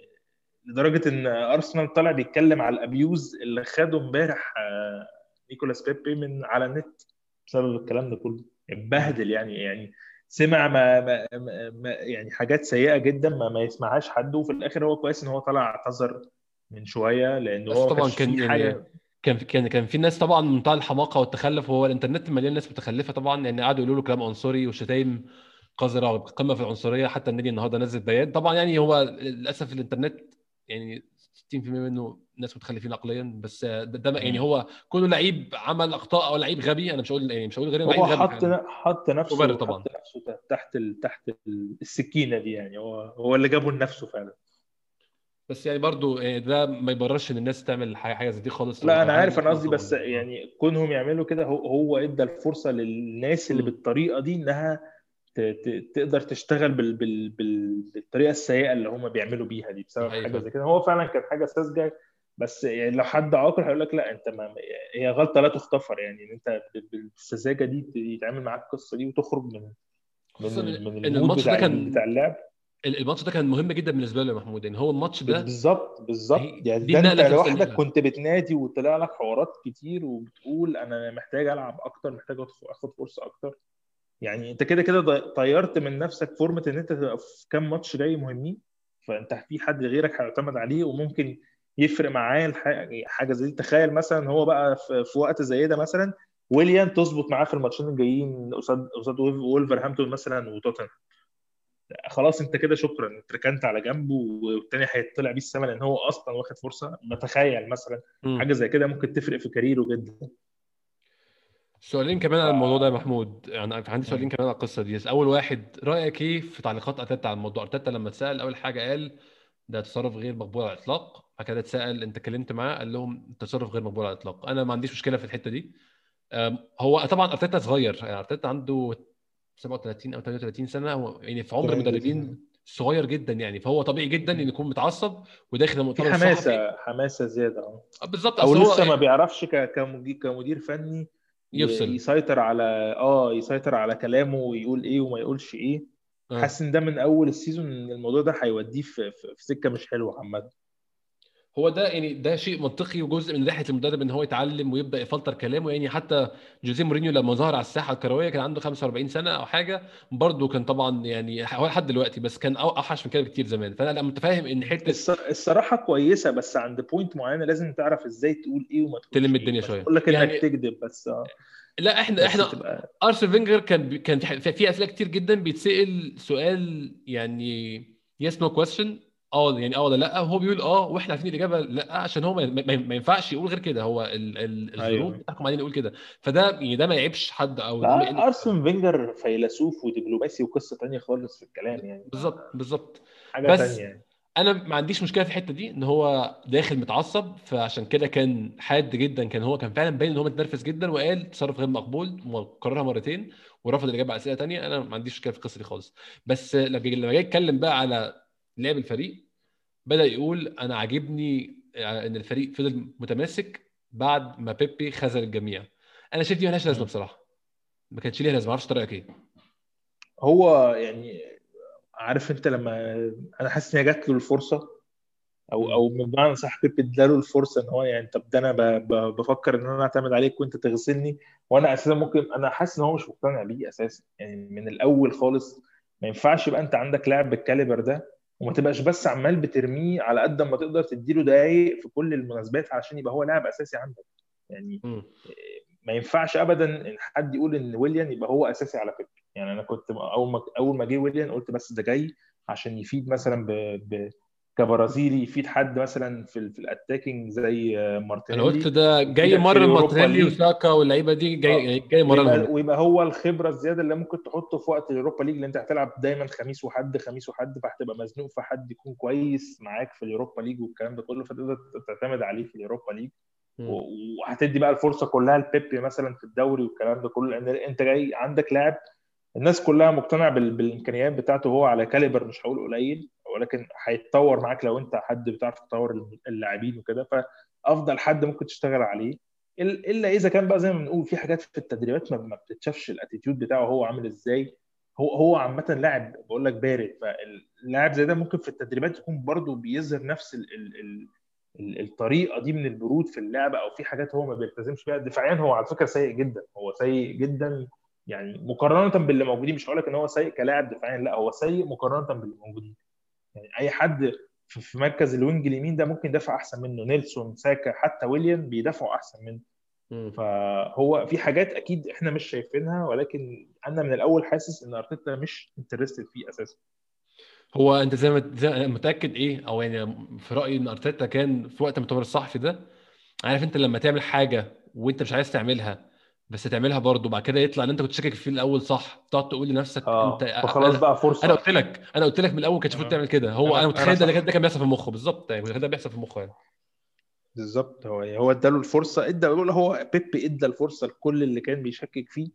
[SPEAKER 2] لدرجة إن أرسنال طلع بيتكلم على الأبيوز اللي خده امبارح آه، نيكولاس بيبي من على النت بسبب الكلام ده كله. اتبهدل يعني يعني سمع ما, ما, ما يعني حاجات سيئة جدا ما, ما يسمعهاش حد وفي الآخر هو كويس إن هو طلع اعتذر من شوية لأن هو
[SPEAKER 1] طبعا كان يعني حاجة كان كان كان في ناس طبعا منتهى الحماقة والتخلف وهو الإنترنت مليان ناس متخلفة طبعا يعني قعدوا يقولوا له كلام عنصري وشتايم قذرة قمة في العنصرية حتى النادي النهارده نزل بيان. طبعا يعني هو للأسف الإنترنت يعني 60% منه ناس متخلفين عقليا بس ده, ده يعني هو كونه لعيب عمل أخطاء أو لعيب غبي أنا مش هقول يعني مش هقول غير
[SPEAKER 2] هو حط حط نفسه طبعا حط نفسه تحت تحت السكينة دي يعني هو هو اللي جابه لنفسه فعلا.
[SPEAKER 1] بس يعني برضو يعني ده ما يبررش إن الناس تعمل حاجة زي دي خالص.
[SPEAKER 2] لا أنا عارف أنا قصدي بس يعني كونهم يعملوا كده هو هو إدى الفرصة للناس اللي بالطريقة دي إنها تقدر تشتغل بال... بال... بال... بالطريقة السيئة اللي هم بيعملوا بيها دي بسبب أيوة. حاجة زي كده. هو فعلا كانت حاجة ساذجة بس يعني لو حد عاقل هيقول لك لا أنت ما هي غلطة لا تغتفر. يعني إن أنت بالسذاجة دي يتعمل معاك القصة دي وتخرج من من من المود بتاع, كان... بتاع اللعب.
[SPEAKER 1] الماتش ده كان مهم جدا بالنسبة له يا محمود. يعني هو الماتش ده
[SPEAKER 2] بالظبط بالظبط. يعني ده أنت لوحدك كنت بتنادي وطلع لك حوارات كتير وبتقول أنا محتاج ألعب أكتر محتاج أخد فرصة أكتر. يعني انت كده كده طيرت من نفسك فورمة إن أنت تبقى في كام ماتش جاي مهمين فأنت في حد غيرك هيعتمد عليه وممكن يفرق معاه حاجة زي دي. تخيل مثلا هو بقى في وقت زي ده مثلا ويليام تظبط معاه في الماتشين الجايين قصاد قصاد وولفرهامبتون مثلا وتوتنهام. خلاص أنت كده شكرا انت ركنت على جنب والتاني هيطلع بيه السما لأن هو أصلا واخد فرصة. بتخيل مثلا. حاجة زي كده ممكن تفرق في كاريره جدا.
[SPEAKER 1] سؤالين كمان على الموضوع ده يا محمود. يعني عندي سؤالين كمان على القصة دي. أول واحد رأيك إيه في تعليقات أرتيتا على الموضوع؟ أرتيتا لما اتسأل أول حاجة قال ده تصرف غير مقبول على الإطلاق. بعد كده اتسأل أنت اتكلمت معاه قال لهم تصرف غير مقبول على الإطلاق. أنا ما عنديش مشكلة في الحتة دي. هو طبعا أرتيتا صغير. يعني أرتيتا عنده 37 أو 38 سنة. هو يعني في عمر المدربين صغير جدا يعني. فهو طبيعي جدا ان يكون متعصب وداخل
[SPEAKER 2] المؤتمر حماسة حماسة
[SPEAKER 1] زيادة. بالظبط.
[SPEAKER 2] أو لسه ما بيعرفش كمدير فني يفصل. يسيطر على آه يسيطر على كلامه ويقول إيه وما يقولش إيه. آه. حاسس إن ده من أول ال season إن الموضوع ده هيوديه في, في, في سكة مش حلوة عامة.
[SPEAKER 1] هو ده يعني ده شيء منطقي وجزء من رحلة المدرب إن هو يتعلم ويبدأ يفلتر كلامه يعني حتى جوزيه مورينيو لما ظهر على الساحة الكروية كان عنده 45 سنة أو حاجة برضه كان طبعا يعني هو لحد دلوقتي بس كان أوحش من كده بكتير زمان فأنا متفاهم إن حتة
[SPEAKER 2] الصراحة كويسة بس عند point معينة لازم تعرف إزاي تقول إيه وما
[SPEAKER 1] تقولش إيه. الدنيا شوية
[SPEAKER 2] أقول لك يعني... انك تكذب بس آه.
[SPEAKER 1] لا إحنا إحنا تبقى... أرسن فينجر كان كان في أسئلة كتير جدا بيتسأل سؤال يعني yes no question آه يعني آه ولا لأ؟ وهو بيقول آه وإحنا عارفين الإجابة لأ عشان هو ما, ما ينفعش يقول غير كده. هو الظروف أيوة. بتحكم عليه يقول كده. فده يعني ده ما يعيبش حد أو
[SPEAKER 2] ارسن فينجر فيلسوف ودبلوماسي وقصة ثانية خالص في الكلام يعني.
[SPEAKER 1] بالظبط بالظبط.
[SPEAKER 2] حاجة ثانية يعني.
[SPEAKER 1] أنا ما عنديش مشكلة في الحتة دي إن هو داخل متعصب فعشان كده كان حاد جدا. كان هو كان فعلا باين إن هو متنرفز جدا وقال تصرف غير مقبول وكررها مرتين ورفض الإجابة على اسئله ثانية أنا ما عنديش مشكلة في القصة دي خالص. بس لما جاي اتكلم بقى على لعب الفريق بدأ يقول أنا عاجبني إن الفريق فضل متماسك بعد ما بيبي خذل الجميع. أنا شايف دي مالهاش لازمة بصراحة. ما كانش ليها لازمة ما أعرفش طريقك إيه
[SPEAKER 2] هو يعني عارف أنت لما أنا حاسس إن هي جات له الفرصة أو أو من معنى صح بيبي اداله الفرصة إن هو يعني طب ده أنا بفكر إن أنا أعتمد عليك وأنت تغسلني وأنا أساسا ممكن أنا حاسس إن هو مش مقتنع بيه أساسا. يعني من الأول خالص ما ينفعش يبقى أنت عندك لاعب بالكاليبر ده وما تبقاش بس عمال بترميه على قد ما تقدر تديله دقايق في كل المناسبات عشان يبقى هو لاعب أساسي عندك يعني م. ما ينفعش ابدا إن حد يقول إن ويليان يبقى هو أساسي على فكرة يعني أنا كنت أول ما أول ما جه ويليان قلت بس ده جاي عشان يفيد مثلا ب... ب... كبرازيلي يفيد حد مثلا في, في ال attacking زي مارتينيلي
[SPEAKER 1] أنا قلت ده جاي مرة مارتينيلي وساكا واللعيبة دي جاي جاي مرة
[SPEAKER 2] ويبقى, ويبقى هو الخبرة الزيادة اللي ممكن تحطه في وقت اليوروبا ليج اللي أنت هتلعب دايما خميس وحد خميس وحد فهتبقى مزنوق في حد يكون كويس معاك في اليوروبا ليج والكلام ده كله فتقدر تعتمد عليه في اليوروبا ليج. وهتدي بقى الفرصة كلها لبيبي مثلا في الدوري والكلام ده كله لأن أنت جاي عندك لاعب الناس كلها مقتنعة بالإمكانيات بتاعته هو على caliber مش هقول قليل. ولكن هيتطور معاك لو انت حد بتعرف تطور اللاعبين وكده فأفضل حد ممكن تشتغل عليه. إلا إذا كان بقى زي ما بنقول في حاجات في التدريبات ما بتتشافش ال attitude بتاعه هو عامل إزاي. هو هو عامة لاعب بقول لك بارد فاللاعب زي ده ممكن في التدريبات يكون برضه بيظهر نفس ال ال ال الطريقة دي من البرود في اللعبه أو في حاجات هو ما بيلتزمش بيها. دفاعيا هو على فكرة سيء جدا. هو سيء جدا يعني مقارنة باللي موجودين مش هقول لك إن هو سيء كلاعب دفاعيا لا هو سيء مقارنة باللي موجودين. يعني أي حد في مركز ال wing اليمين ده ممكن يدافع أحسن منه. نيلسون ساكا حتى ويليان بيدافعوا أحسن منه. فهو في حاجات أكيد إحنا مش شايفينها ولكن أنا من الأول حاسس إن أرتيتا مش interested فيه أساسا.
[SPEAKER 1] هو أنت زي ما متأكد إيه؟ أو يعني في رأيي إن أرتيتا كان في وقت المؤتمر الصحفي ده عارف أنت لما تعمل حاجة وأنت مش عايز تعملها بس تعملها برضه بعد كده يطلع إن أنت كنت شاكك فيه الأول صح؟ تقعد تقول لنفسك
[SPEAKER 2] آه. أنت فخلاص بقى فرصة.
[SPEAKER 1] أنا قلت لك أنا قلت لك من الأول كنت المفروض آه. تعمل كده. هو أنا متخيل ده, كان بيحصل في مخه. بالظبط يعني ده بيحصل في مخه يعني.
[SPEAKER 2] بالظبط. هو هو اداله الفرصة ادى هو بيبي ادى الفرصة لكل اللي كان بيشكك فيه.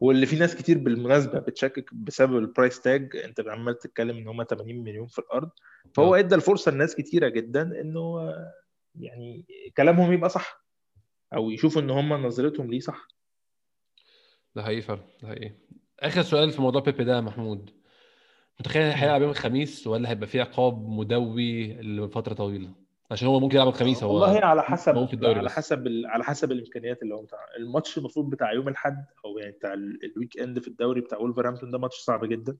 [SPEAKER 2] واللي في ناس كتير بالمناسبة بتشكك بسبب ال price tag أنت عمال تتكلم إن هم 80 مليون في الأرض. فهو ادى الفرصة لناس كتيرة جدا إنه يعني كلامهم يبقى صح. أو يشوفوا إن هم نظرتهم ليه صح.
[SPEAKER 1] ده حقيقي فعلا ده حقيقي. آخر سؤال في موضوع بيبي ده يا محمود. متخيل هيلعب يوم الخميس ولا هيبقى فيه عقاب مدوي لفترة طويلة؟ عشان هو ممكن يلعب الخميس هو
[SPEAKER 2] والله على حسب على حسب على حسب الإمكانيات اللي هو بتاع. الماتش المفروض بتاع يوم الأحد أو يعني بتاع ال weekend في الدوري بتاع ولفرهامبتون ده ماتش صعب جدا.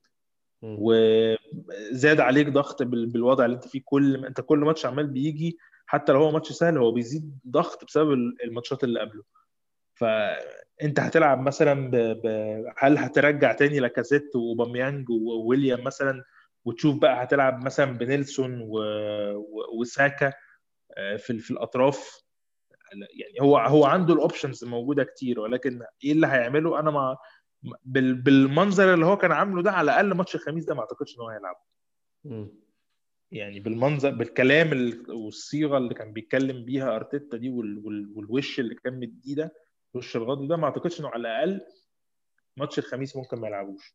[SPEAKER 2] وزاد عليك ضغط بالوضع اللي أنت فيه. كل أنت كل ماتش عمال بيجي حتى لو هو ماتش سهل هو بيزيد ضغط بسبب الماتشات اللي قبله. فأنت هتلعب مثلا ب... ب... هل هترجع تاني لاكازيت وباميانج وويليام مثلا؟ وتشوف بقى هتلعب مثلا بنيلسون و... و... وساكا آه، في في الأطراف. يعني هو هو عنده الأوبشنز موجودة كتير ولكن إيه اللي هيعمله؟ أنا ما بال... بالمنظر اللي هو كان عامله ده على الأقل ماتش الخميس ده ما أعتقدش إن هو هيلعبه. يعني بالمنظر بالكلام والصيغة اللي كان بيتكلم بيها أرتيتا دي وال... وال... والوش اللي كان مديه ده وش الغضب ده ما أعتقدش إنه على الأقل ماتش الخميس ممكن ما يلعبوش.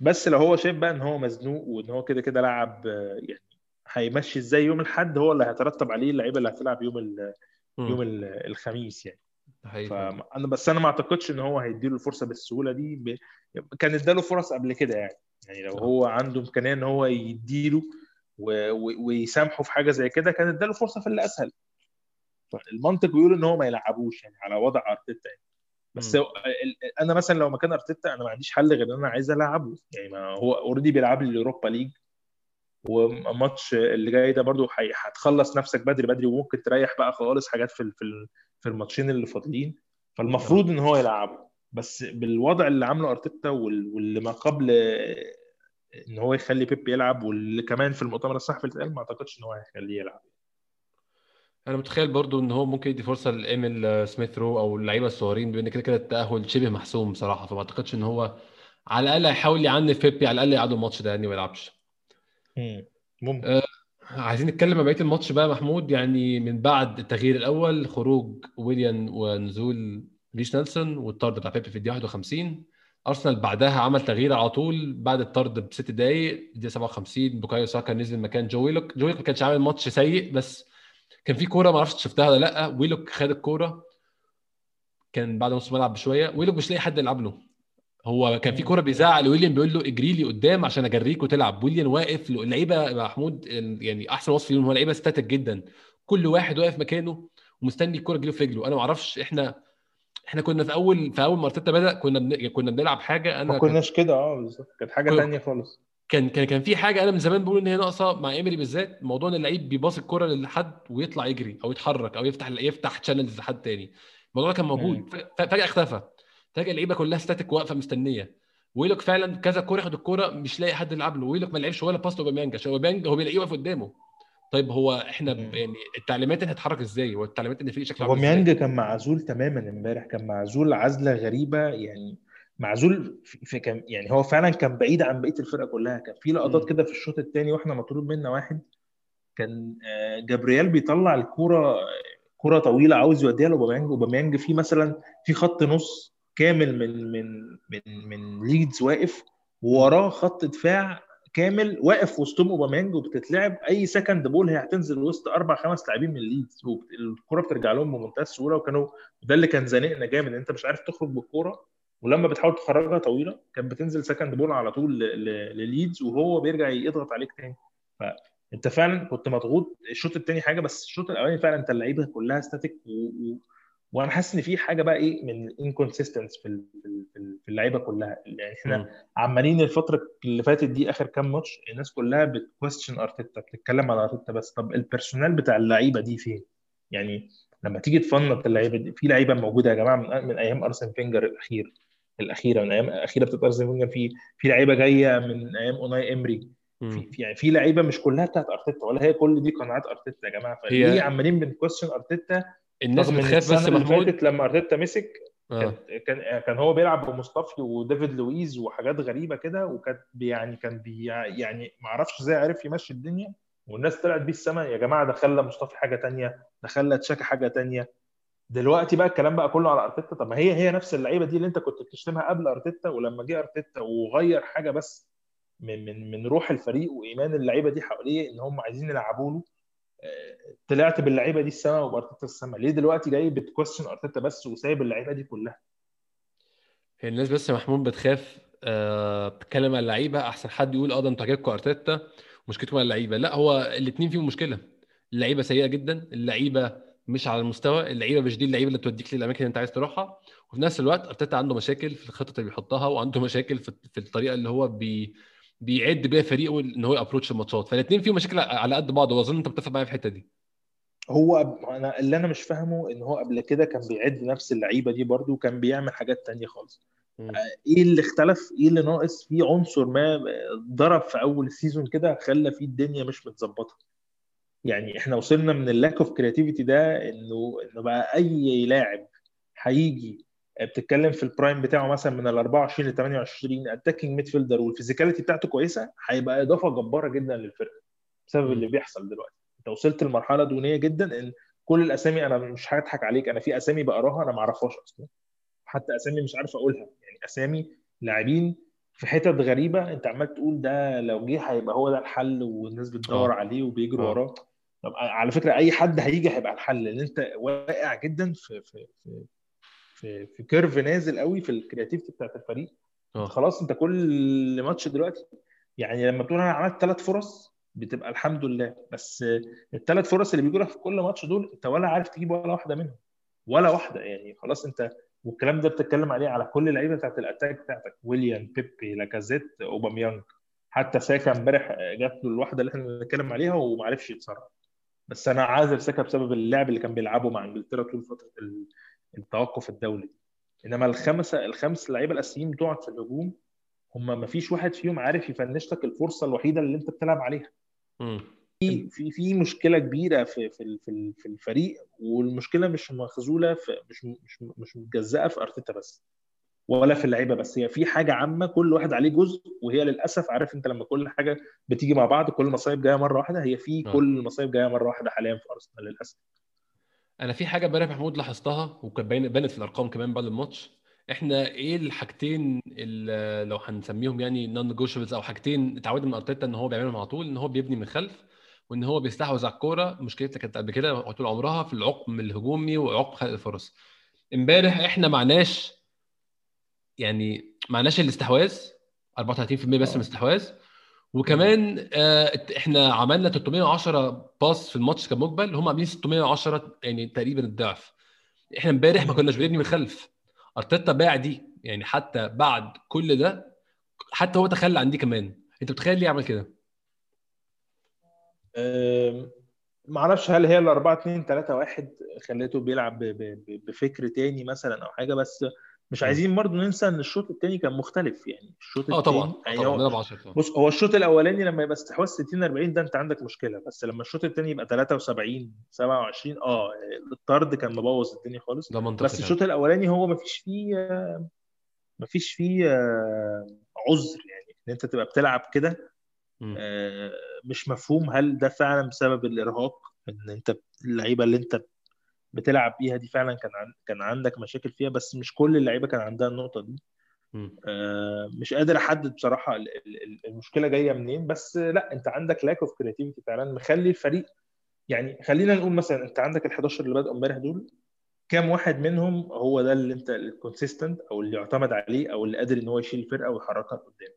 [SPEAKER 2] بس لو هو شايف بقى إن هو مزنوق وإن هو كده كده لعب يعني هيمشي إزاي يوم الأحد هو اللي هيترتب عليه اللعيبة اللي هتلعب يوم ال يوم ال الخميس يعني. فانا بس أنا ما أعتقدش إن هو هيديله الفرصة بالسهولة دي ب... كان اداله فرص قبل كده يعني. يعني لو هو عنده إمكانية إن هو يديله. ويسامحه في حاجة زي كده كان اداله فرصة في اللي أسهل. فالمنطق بيقول إن هو ما يلعبوش يعني على وضع أرتيتا يعني. بس م. أنا مثلا لو مكان أرتيتا أنا ما عنديش حل غير إن أنا عايز ألعبه. يعني ما هو already بيلعب لي اليوروبا ليج وماتش اللي جاي ده برضو هتخلص نفسك بدري بدري وممكن تريح بقى خالص حاجات في في الماتشين اللي فاضلين. فالمفروض إن هو يلعبه. بس بالوضع اللي عامله أرتيتا واللي ما قبل إن هو يخلي بيب يلعب واللي كمان في المؤتمر الصحفي اللي اتقال ما أعتقدش إن هو هيخليه يلعب.
[SPEAKER 1] أنا متخيل برضو إن هو ممكن يدي فرصة لإيميل سميث رو أو اللعيبة الصغيرين بان كده كده التأهل شبه محسوم بصراحه فما أعتقدش إن هو على الأقل هيحاول يعنف بيبي على الأقل يقعدوا الماتش ده يعني ما يلعبش. ممكن. آه عايزين نتكلم عن بقية الماتش بقى محمود يعني من بعد التغيير الأول خروج ويليان ونزول ريس نيلسون والطرد بتاع بيبي في الدقيقة 51 أرسنال بعدها عمل تغيير على طول بعد الطرد بست دقائق الدقيقه 57 بوكايو ساكا نزل مكان جو ويلوك. جو ويلوك ما كانش عامل ماتش سيء بس كان في كورة ما أعرفش شفتها ولا لأ. ويلوك خد الكورة كان بعد نص الملعب بشوية. ويلوك مش لاقي حد يلعب له. هو كان في كورة بيزعق لويليان بيقول له إجري لي قدام عشان أجريك وتلعب. ويليان واقف اللعيبة محمود يعني أحسن وصف ليهم هو لعيبة static جدا. كل واحد واقف مكانه ومستني الكورة تجيله في رجله. أنا ما أعرفش إحنا إحنا كنا في اول في أول ما أرتيتا بدأ كنا بن... كنا بنلعب حاجة
[SPEAKER 2] أنا ما كناش كده آه بالظبط. كانت حاجة ثانية خالص.
[SPEAKER 1] كان كان كان في حاجة أنا من زمان بقول إن هي ناقصة مع ايمري بالذات موضوع إن اللعيب بيباص الكرة لحد ويطلع يجري أو يتحرك أو يفتح يفتح channels لحد تاني. الموضوع ده كان موجود. فجأة اختفى. فجأة اللعيبة كلها static واقفة مستنية. ويلوك فعلا كذا كوره ياخد الكوره مش لاقي حد يلعب له. ويلوك ما لعبش ولا باس لاوباميانج عشان اوباميانج هو بيلاقيه واقف قدامه. طيب هو إحنا يعني التعليمات هتتحرك إزاي؟ والتعليمات إن الفريق شكله
[SPEAKER 2] عامل اوباميانج كان معزول تماما إمبارح كان معزول عزلة غريبة يعني معزول في كان يعني هو فعلا كان بعيد عن بقية الفرقة كلها. كان في لقطات كده في الشوط الثاني وإحنا مطرود منا واحد كان آه، جابرييل بيطلع الكورة كورة طويلة عاوز يوديها لأوباميانج. أوباميانج في مثلا في خط نص كامل من من من من ليدز واقف ووراه خط دفاع كامل واقف وسطهم اوباميانج وبتتلعب أي second ball هي هتنزل وسط أربع خمس لاعبين من ليدز الكوره بترجع لهم بمنتهى السهوله وكانوا ده اللي كان زانقنا جامد أنت مش عارف تخرج بالكورة ولما بتحاول تخرجها طويلة كانت بتنزل second ball على طول لليدز وهو بيرجع يضغط عليك تاني. فانت فعلا كنت مضغوط الشوط الثاني حاجة بس الشوط الأولاني فعلا أنت اللعيبة كلها static و... وأنا حاسس ان في حاجة بقى إيه من inconsistence في في اللعيبه كلها. يعني إحنا. عمالين الفترة اللي فاتت دي آخر كام ماتش الناس كلها بت question ارتيتا بتتكلم على ارتيتا بس. طب ال personal بتاع اللعيبة دي فين؟ يعني لما تيجي تفنط اللعيبة دي في لعيبة موجودة يا جماعة من, من أيام ارسن فينجر الأخير الأخيرة من أيام الأخيرة بتاعت ارسن فينجر في في لعيبة جاية من أيام اوناي امري في يعني في لعيبة مش كلها بتاعت ارتيتا ولا هي كل دي قناعات ارتيتا يا جماعة. فليه عمالين بن question ارتيتا
[SPEAKER 1] الناس بتخاف بس محمود
[SPEAKER 2] لما أرتيتا مسك آه. كان كان هو بيلعب بمصطفي وديفيد لويز وحاجات غريبة كده وكانت يعني كان بي يعني ما أعرفش إزاي عرف يمشي الدنيا والناس طلعت بيه السما يا جماعة ده خلى مصطفى حاجة تانية ده خلى تشاكا حاجة تانية. دلوقتي بقى الكلام بقى كله على أرتيتا. طب ما هي هي نفس اللعيبة دي اللي أنت كنت بتشتمها قبل أرتيتا ولما جه أرتيتا وغير حاجة بس من من من روح الفريق وإيمان اللعيبة دي حواليه إن هم عايزين يلعبوا له. طلعت باللعيبة دي السما وبارتيتا السما. ليه دلوقتي جاي بت question أرتيتا بس وسايب اللعيبة دي كلها؟
[SPEAKER 1] هي الناس بس يا محمود بتخاف آه بتتكلم على اللعيبة. أحسن حد يقول آه ده أنتوا عجبكم أرتيتا مشكلتكم على اللعيبة. لا هو الاثنين فيهم مشكلة. اللعيبة سيئة جدا اللعيبة مش على المستوى اللعيبة مش دي اللعيبة اللي توديك للأماكن اللي أنت عايز تروحها. وفي نفس الوقت أرتيتا عنده مشاكل في الخطط اللي بيحطها وعنده مشاكل في الطريقة اللي هو بي بيعد بيها فريقه إن هو approach الماتشات. فالاثنين فيهم مشاكل على قد بعض وأظن أنت متفق معايا في الحتة دي.
[SPEAKER 2] هو أنا اللي أنا مش فاهمه إن هو قبل كده كان بيعد نفس اللعيبة دي برده وكان بيعمل حاجات تانية خالص. م. إيه اللي اختلف؟ إيه اللي ناقص؟ في عنصر ما ضرب في أول ال season كده خلى فيه الدنيا مش متظبطة. يعني إحنا وصلنا من ال lack of creativity ده إنه إنه بقى أي لاعب هيجي بتتكلم في ال prime بتاعه مثلا من ال 24 ل 28 attacking midfielder وال physicality بتاعته كويسة هيبقى إضافة جبارة جدا للفرقة بسبب اللي بيحصل دلوقتي. أنت وصلت لمرحلة دونية جدا إن كل الأسامي أنا مش هضحك عليك أنا في أسامي بقراها أنا ما أعرفهاش أصلا. حتى أسامي مش عارف أقولها. يعني أسامي لاعبين في حتت غريبة أنت عمال تقول ده لو جه هيبقى هو ده الحل والناس بتدور عليه وبيجروا وراه. طب على فكرة أي حد هيجي هيبقى الحل لأن أنت واقع جدا في في في في, في curve نازل قوي في ال creativity بتاعت الفريق. أوه. خلاص انت كل ماتش دلوقتي يعني لما بتقول أنا عملت ثلاث فرص بتبقى الحمد لله. بس الثلاث فرص اللي بيجوا لك في كل ماتش دول انت ولا عارف تجيب ولا واحدة منهم. ولا واحدة يعني خلاص انت والكلام ده بتتكلم عليه على كل اللعيبة بتاعت ال attack بتاعتك. ويليام بيبي لاكازيت أوباميانج. حتى ساكا امبارح جات له الواحدة اللي إحنا بنتكلم عليها وما عرفش يتصرف. بس أنا عاذر ساكا بسبب اللعب اللي كان بيلعبه مع إنجلترا طول فترة التوقف الدولي. إنما الخمسة الخمس لعيبة الأساسيين بتوعك في الهجوم هم ما فيش واحد فيهم عارف يفنش لك الفرصة الوحيدة اللي أنت بتلعب عليها. في في في مشكلة كبيرة في في في في الفريق والمشكلة مش مخزولة في مش مش مش متجزأة في أرتيتا بس ولا في اللعيبة بس. هي في حاجة عامة كل واحد عليه جزء وهي للأسف عارف أنت لما كل حاجة بتيجي مع بعض كل المصايب جاية مرة واحدة هي في كل المصايب جاية مرة واحدة حاليا في أرسنال للأسف.
[SPEAKER 1] أنا في حاجة امبارح محمود لاحظتها وكانت بانت في الأرقام كمان بعد الماتش. إحنا إيه الحاجتين اللي لو هنسميهم يعني non-negotiables أو حاجتين اتعودنا من أرتيتا إن هو بيعملهم على طول إن هو بيبني من الخلف وإن هو بيستحوذ على الكورة. مشكلتها كانت قبل كده طول عمرها في العقم الهجومي وعقم خلق الفرص. امبارح إحنا معناش يعني معناش الاستحواذ 34% بس من الاستحواذ. وكمان آه إحنا عملنا 310 pass في الماتش كمجمل هم عاملين 610 يعني تقريبا الضعف. إحنا امبارح ما كناش بنبني من الخلف أرتيتا باع دي يعني حتى بعد كل ده حتى هو تخلى عن دي كمان. انت بتخيل ليه عمل كده؟
[SPEAKER 2] ما أعرفش هل هي ال 4 2 3 1 خليته بيلعب بفكر تاني مثلا أو حاجة بس مش عايزين برضه ننسى إن الشوط الثاني كان مختلف يعني الشوط
[SPEAKER 1] آه طبعا
[SPEAKER 2] يعني
[SPEAKER 1] طبعا
[SPEAKER 2] هو بص هو الشوط الأولاني لما يبقى استحواذ 60 40 ده أنت عندك مشكلة بس لما الشوط الثاني يبقى 73 27 آه الطرد كان مبوظ الدنيا خالص.
[SPEAKER 1] ده منطقي
[SPEAKER 2] بس الشوط الأولاني هو ما فيش فيه ما فيش فيه عذر يعني إن أنت تبقى بتلعب كده مش مفهوم هل ده فعلا بسبب الإرهاق إن أنت اللعيبة اللي أنت بتلعب بيها دي فعلا كان عن... كان عندك مشاكل فيها بس مش كل اللعيبة كان عندها النقطة دي. آه، مش قادر أحدد بصراحة ال- ال- ال- المشكلة جاية منين بس لأ أنت عندك lack of creativity فعلا مخلي الفريق يعني خلينا نقول مثلا أنت عندك ال 11 اللي بدأوا امبارح دول كام واحد منهم هو ده اللي أنت ال consistent أو اللي يعتمد عليه أو اللي قادر إن هو يشيل الفرقة ويحركها لقدام.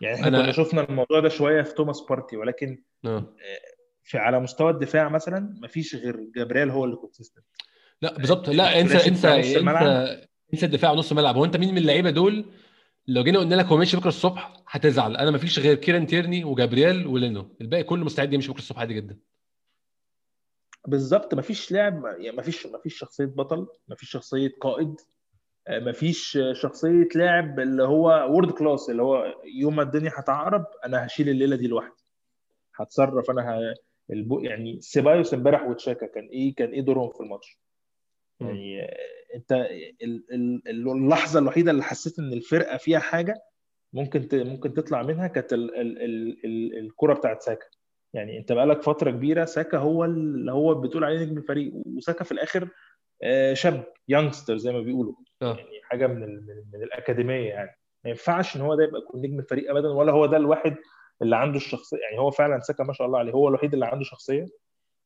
[SPEAKER 2] يعني إحنا
[SPEAKER 1] أنا-
[SPEAKER 2] كنا شفنا الموضوع ده شوية في توماس بارتي ولكن
[SPEAKER 1] آه
[SPEAKER 2] في على مستوى الدفاع مثلا مفيش غير جابرييل هو اللي consistent
[SPEAKER 1] لا بالظبط. لا انسى
[SPEAKER 2] الثلاثي
[SPEAKER 1] انسى. انسى انسى الدفاع ونص الملعب. هو انت مين من اللعيبة دول؟ لو جينا قلنا لك هو ماشي بكرة الصبح هتزعل. أنا ما فيش غير كيران تيرني وجابرييل ولينو. الباقي كله مستعد يمشي بكرة الصبح عادي جدا.
[SPEAKER 2] بالظبط. مفيش لاعب يعني مفيش مفيش شخصية بطل مفيش شخصية قائد مفيش شخصية لاعب اللي هو world class اللي هو يوم ما الدنيا هتعقرب أنا هشيل الليلة دي لوحدي. هتصرف أنا ه... البو... يعني سيبايوس امبارح وتشاكا كان إيه كان إيه دورهم في الماتش. يعني آه، أنت ال- ال- اللحظة الوحيدة اللي حسيت إن الفرقة فيها حاجة ممكن. ممكن تطلع منها كانت ال... ال... ال... ال... الكرة بتاعت ساكا يعني أنت بقالك فترة كبيرة ساكا هو اللي هو بتقول عليه نجم الفريق وساكا في الآخر آه، شاب يانجستر زي ما بيقولوا
[SPEAKER 1] آه
[SPEAKER 2] يعني حاجة من. من من الأكاديمية يعني ما ينفعش إن هو ده يبقى يكون نجم الفريق ابدا ولا هو ده الواحد اللي عنده الشخصية يعني هو فعلا ساكا ما شاء الله عليه هو الوحيد اللي عنده شخصية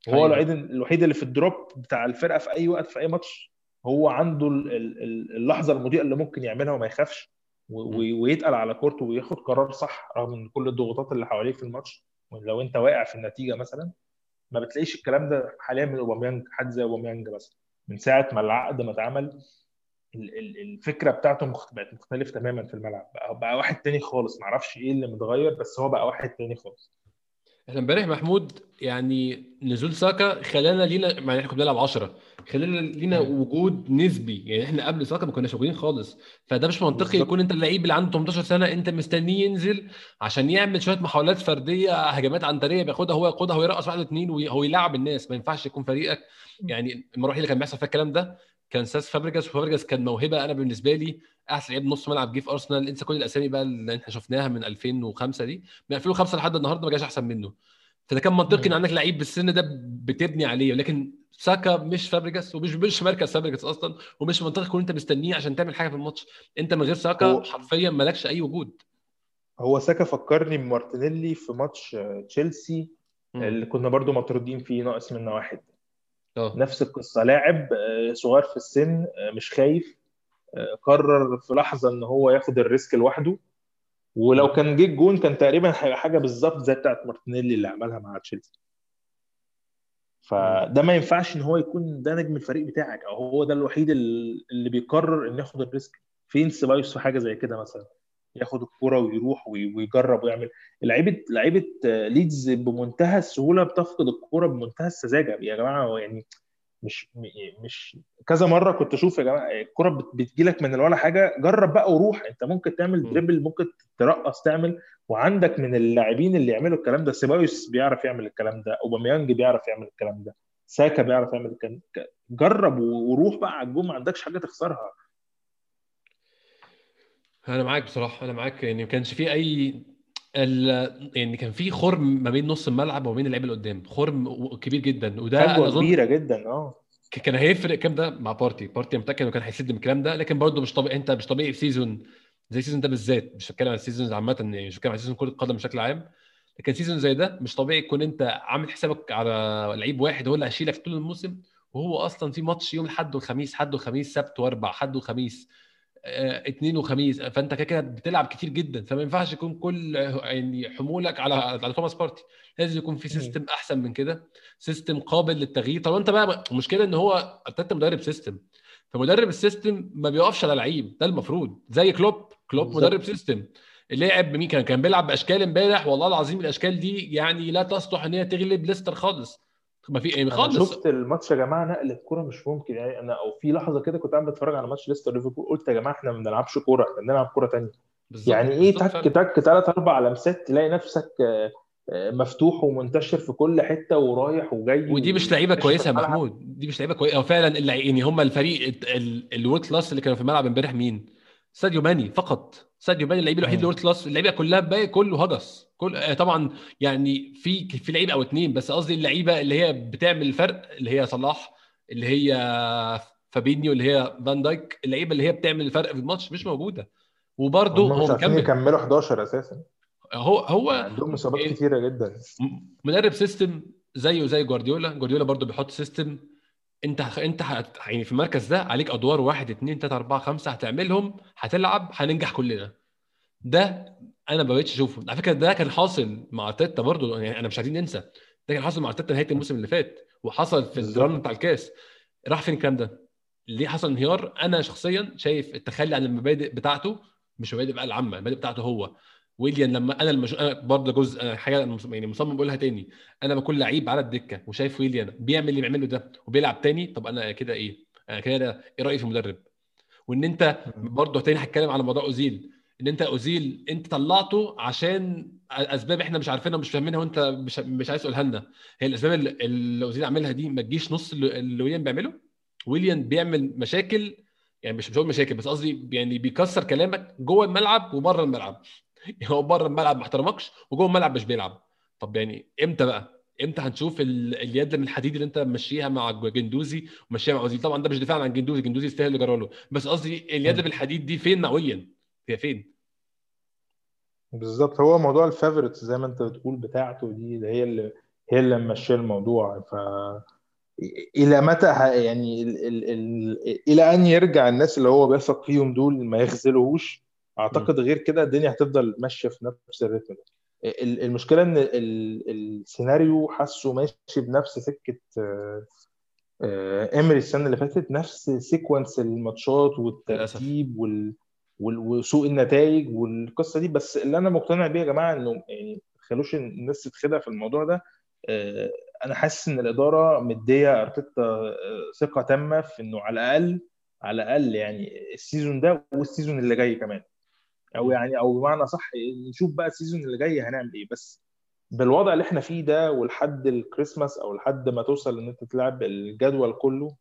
[SPEAKER 2] هو. الوحيد الوحيد اللي في الدروب بتاع الفرقة في أي وقت في أي ماتش هو عنده ال- ال- ال- اللحظة المضيئة اللي ممكن يعملها وما يخافش ويتقل على كورته وياخد قرار صح رغم إن كل الضغوطات اللي حواليه في الماتش لو أنت واقع في النتيجة مثلا ما بتلاقيش الكلام ده حاليا من أوباميانج حد زي أوباميانج مثلا من ساعة ما العقد ما اتعمل الفكرة بتاعته بقت مختلف تماما في الملعب. بقى, بقى واحد تاني خالص. معرفش إيه اللي متغير بس هو بقى واحد تاني خالص.
[SPEAKER 1] إحنا امبارح محمود يعني نزول ساكا خلانا لينا مع إن إحنا كنا بنلعب 10 خلانا لينا وجود نسبي. يعني إحنا قبل ساكا ما كناش موجودين خالص. فده مش منطقي
[SPEAKER 2] بالظبط.
[SPEAKER 1] يكون أنت اللعيب اللي عنده 18 سنة أنت مستنيه ينزل عشان يعمل شوية محاولات فردية هجمات عنترية بياخدها هو ياخدها ويرقص واحد واثنين وهو يلعب الناس. ما ينفعش يكون فريقك يعني المره الوحيده اللي كان بيحصل فيها الكلام ده. كان سيسك فابريجاس وفابريجاس كان موهبة. أنا بالنسبة لي أحسن لعيب نص ملعب جه في أرسنال. إنسى كل الأسامي بقى اللي إحنا شفناها من 2005 دي. من 2005 لحد النهارده ما جاش أحسن منه. فده كان منطقي
[SPEAKER 2] إن.
[SPEAKER 1] عندك لعيب بالسن ده بتبني عليه. لكن ساكا مش فابريجاس ومش مش مركز فابريجاس أصلا ومش منطقي تكون أنت مستنيه عشان تعمل حاجة في الماتش. أنت من غير ساكا حرفيا مالكش أي وجود.
[SPEAKER 2] هو ساكا فكرني بمارتينيلي في ماتش تشيلسي اللي كنا برضو مطرودين فيه ناقص منا واحد.
[SPEAKER 1] آه.
[SPEAKER 2] نفس القصة. لاعب آه، صغير في السن آه، مش خايف قرر في لحظة إن هو ياخد ال risk لوحده. ولو كان جه الجون كان تقريبا هيبقى حاجة بالظبط زي بتاعت مارتينيلي اللي عملها مع تشيلسي. فده ما ينفعش إن هو يكون ده نجم الفريق بتاعك أو هو ده الوحيد ال- اللي بيقرر إنه ياخد ال risk. فين سيبايوس في حاجة زي كده مثلا؟ ياخد الكرة ويروح وي- ويجرب ويعمل. لعيبة لعيبة آه، ليدز بمنتهى السهولة بتفقد الكورة بمنتهى السذاجة. يا جماعة يعني مش م- مش كذا مرة كنت أشوف يا جماعة الكورة بت- بتجيلك من ولا حاجة. جرب بقى وروح. أنت ممكن تعمل. dribble ممكن ترقص تعمل. وعندك من اللاعبين اللي يعملوا الكلام ده سيبايوس بيعرف يعمل الكلام ده أوباميانج بيعرف يعمل الكلام ده ساكا بيعرف يعمل الكلام ده. جرب وروح بقى على الجون ما عندكش حاجة تخسرها.
[SPEAKER 1] أنا معاك بصراحة أنا معاك يعني ما كانش في أي ال... يعني كان في خرم ما بين نص الملعب وما بين اللعيبة اللي قدام خرم كبير جدا وده أظن
[SPEAKER 2] كبيرة جدا
[SPEAKER 1] آه. كان هيفرق الكلام ده مع بارتي بارتي متأكد إنه كان هيسد من الكلام ده لكن برضه مش طبيعي أنت مش طبيعي في season زي ال season ده بالذات مش بتكلم عن ال seasons عامة يعني مش بتكلم عن season كرة القدم بشكل عام لكن season زي ده مش طبيعي تكون أنت عامل حسابك على لعيب واحد هو اللي هيشيلك طول الموسم وهو أصلا في ماتش يوم الأحد والخميس حد وخميس سبت وأربع حد وخميس اثنين وخميس. فانت كده كده بتلعب كتير جدا فما ينفعش يكون كل يعني حمولك على على توماس بارتي. لازم يكون في system أحسن من كده system قابل للتغيير. طب أنت بقى المشكلة إن هو أرتيتا مدرب system فمدرب ال system ما بيقفش على لعيب ده المفروض. زي كلوب. كلوب. مدرب system لعب بمين كان؟ كان بيلعب بأشكال إمبارح والله العظيم الأشكال دي يعني لا تصلح إن هي تغلب ليستر خالص. ما في
[SPEAKER 2] أنا
[SPEAKER 1] خالص
[SPEAKER 2] شفت الماتش يا جماعة نقل الكوره مش ممكن يعني أنا أو في لحظة كده كنت قاعد بتفرج على ماتش ليستر ليفربول قلت يا جماعة إحنا ما بنلعبش كورة إحنا بنلعب كورة
[SPEAKER 1] ثانية
[SPEAKER 2] يعني
[SPEAKER 1] إيه
[SPEAKER 2] تك. تك ثلاث أربع لمسات تلاقي نفسك آه، آه، مفتوح ومنتشر في كل حتة ورايح وجاي
[SPEAKER 1] ودي مش لعيبة
[SPEAKER 2] كويسة
[SPEAKER 1] يا. محمود دي مش لعيبة كويسة فعلا. يعني هم الفريق ال world class اللي كانوا في الملعب امبارح مين؟ ساديو ماني فقط ساديو ماني اللعيب الوحيد
[SPEAKER 2] مم.
[SPEAKER 1] ال world class اللعيبة كلها باقي كله هجس كل آه، طبعا يعني في في لعيب أو اتنين بس قصدي اللعيبة اللي هي بتعمل الفرق اللي هي صلاح اللي هي فابينيو اللي هي فان دايك اللعيبة اللي هي بتعمل الفرق في الماتش مش موجودة. وبرده هو مكمل.
[SPEAKER 2] يكملوا 11 أساسا.
[SPEAKER 1] هو هو
[SPEAKER 2] عندهم إصابات
[SPEAKER 1] إيه؟
[SPEAKER 2] كتيرة جدا.
[SPEAKER 1] مدرب system زيه زي جوارديولا. جوارديولا برضو بيحط system انت انت. يعني في المركز ده عليك أدوار واحد اثنين ثلاثة أربعة خمسة هتعملهم هتلعب هننجح كلنا. ده أنا ما بقتش أشوفه على فكرة ده كان حاصل مع ارتيتا برضو يعني أنا مش عايزين ننسى ده كان حاصل مع ارتيتا نهاية الموسم اللي فات وحصل في.
[SPEAKER 2] ال
[SPEAKER 1] run بتاع الكاس راح فين الكلام ده؟ ليه حصل انهيار؟ أنا شخصيا شايف التخلي عن المبادئ بتاعته مش مبادئ بقى العامة المبادئ بتاعته هو ويليام لما أنا المش... أنا برضه جزء أنا حاجة يعني مصمم بقولها تاني أنا بكون لعيب على الدكة وشايف ويليام بيعمل اللي بيعمله ده وبيلعب تاني طب أنا كده إيه؟ أنا كده إيه رأيي في المدرب؟ وإن أنت برضه تاني هتكلم على موضوع أوزيل إن أنت أوزيل أنت طلعته عشان أسباب إحنا مش عارفينها ومش فاهمينها وأنت مش مش عايز تقولها لنا. هي الأسباب اللي أوزيل عاملها دي ما تجيش نص اللي ويليام بيعمله؟ ويليام بيعمل مشاكل يعني مش مش هقول مشاكل بس قصدي يعني بيكسر كلامك جوه الملعب وبره الملعب. *laughs* يعني هو بره الملعب ما احترمكش وجوه الملعب مش بيلعب. طب يعني إمتى بقى؟ إمتى هنشوف ال- اليد من الحديد اللي أنت ممشيها مع جندوزي ومشيها مع أوزيل؟ طبعا ده مش دفاع عن جندوزي جندوزي يستاهل اللي جرى له. بس قصدي اليد. بالحديد دي فين مع ويليام؟ هي فين؟
[SPEAKER 2] بالظبط هو موضوع ال favorites زي ما انت بتقول بتاعته دي هي اللي هي اللي ماشية الموضوع. ف إلى متى يعني ال... ال... ال... إلى أن يرجع الناس اللي هو بيثق فيهم دول ما يخذلوهوش؟ أعتقد غير كده الدنيا هتفضل ماشية في نفس الريتم. ده ال- المشكلة إن ال... السيناريو حاسه ماشي بنفس سكة آه، آه، امري السنة اللي فاتت نفس سيكونس الماتشات والترتيب وال... وسوء النتائج والقصة دي. بس اللي أنا مقتنع بيه يا جماعة إنه يعني ما تخلوش الناس تتخدع في الموضوع ده. آه، أنا حاسس إن الإدارة مدية أرتيتا آه، ثقة تامة في إنه على الأقل على الأقل يعني ال season ده وال season اللي جاي كمان. أو يعني أو بمعنى صح نشوف بقى ال season اللي جاي هنعمل إيه. بس بالوضع اللي إحنا فيه ده ولحد الكريسماس أو لحد ما توصل إن أنت تلعب الجدول كله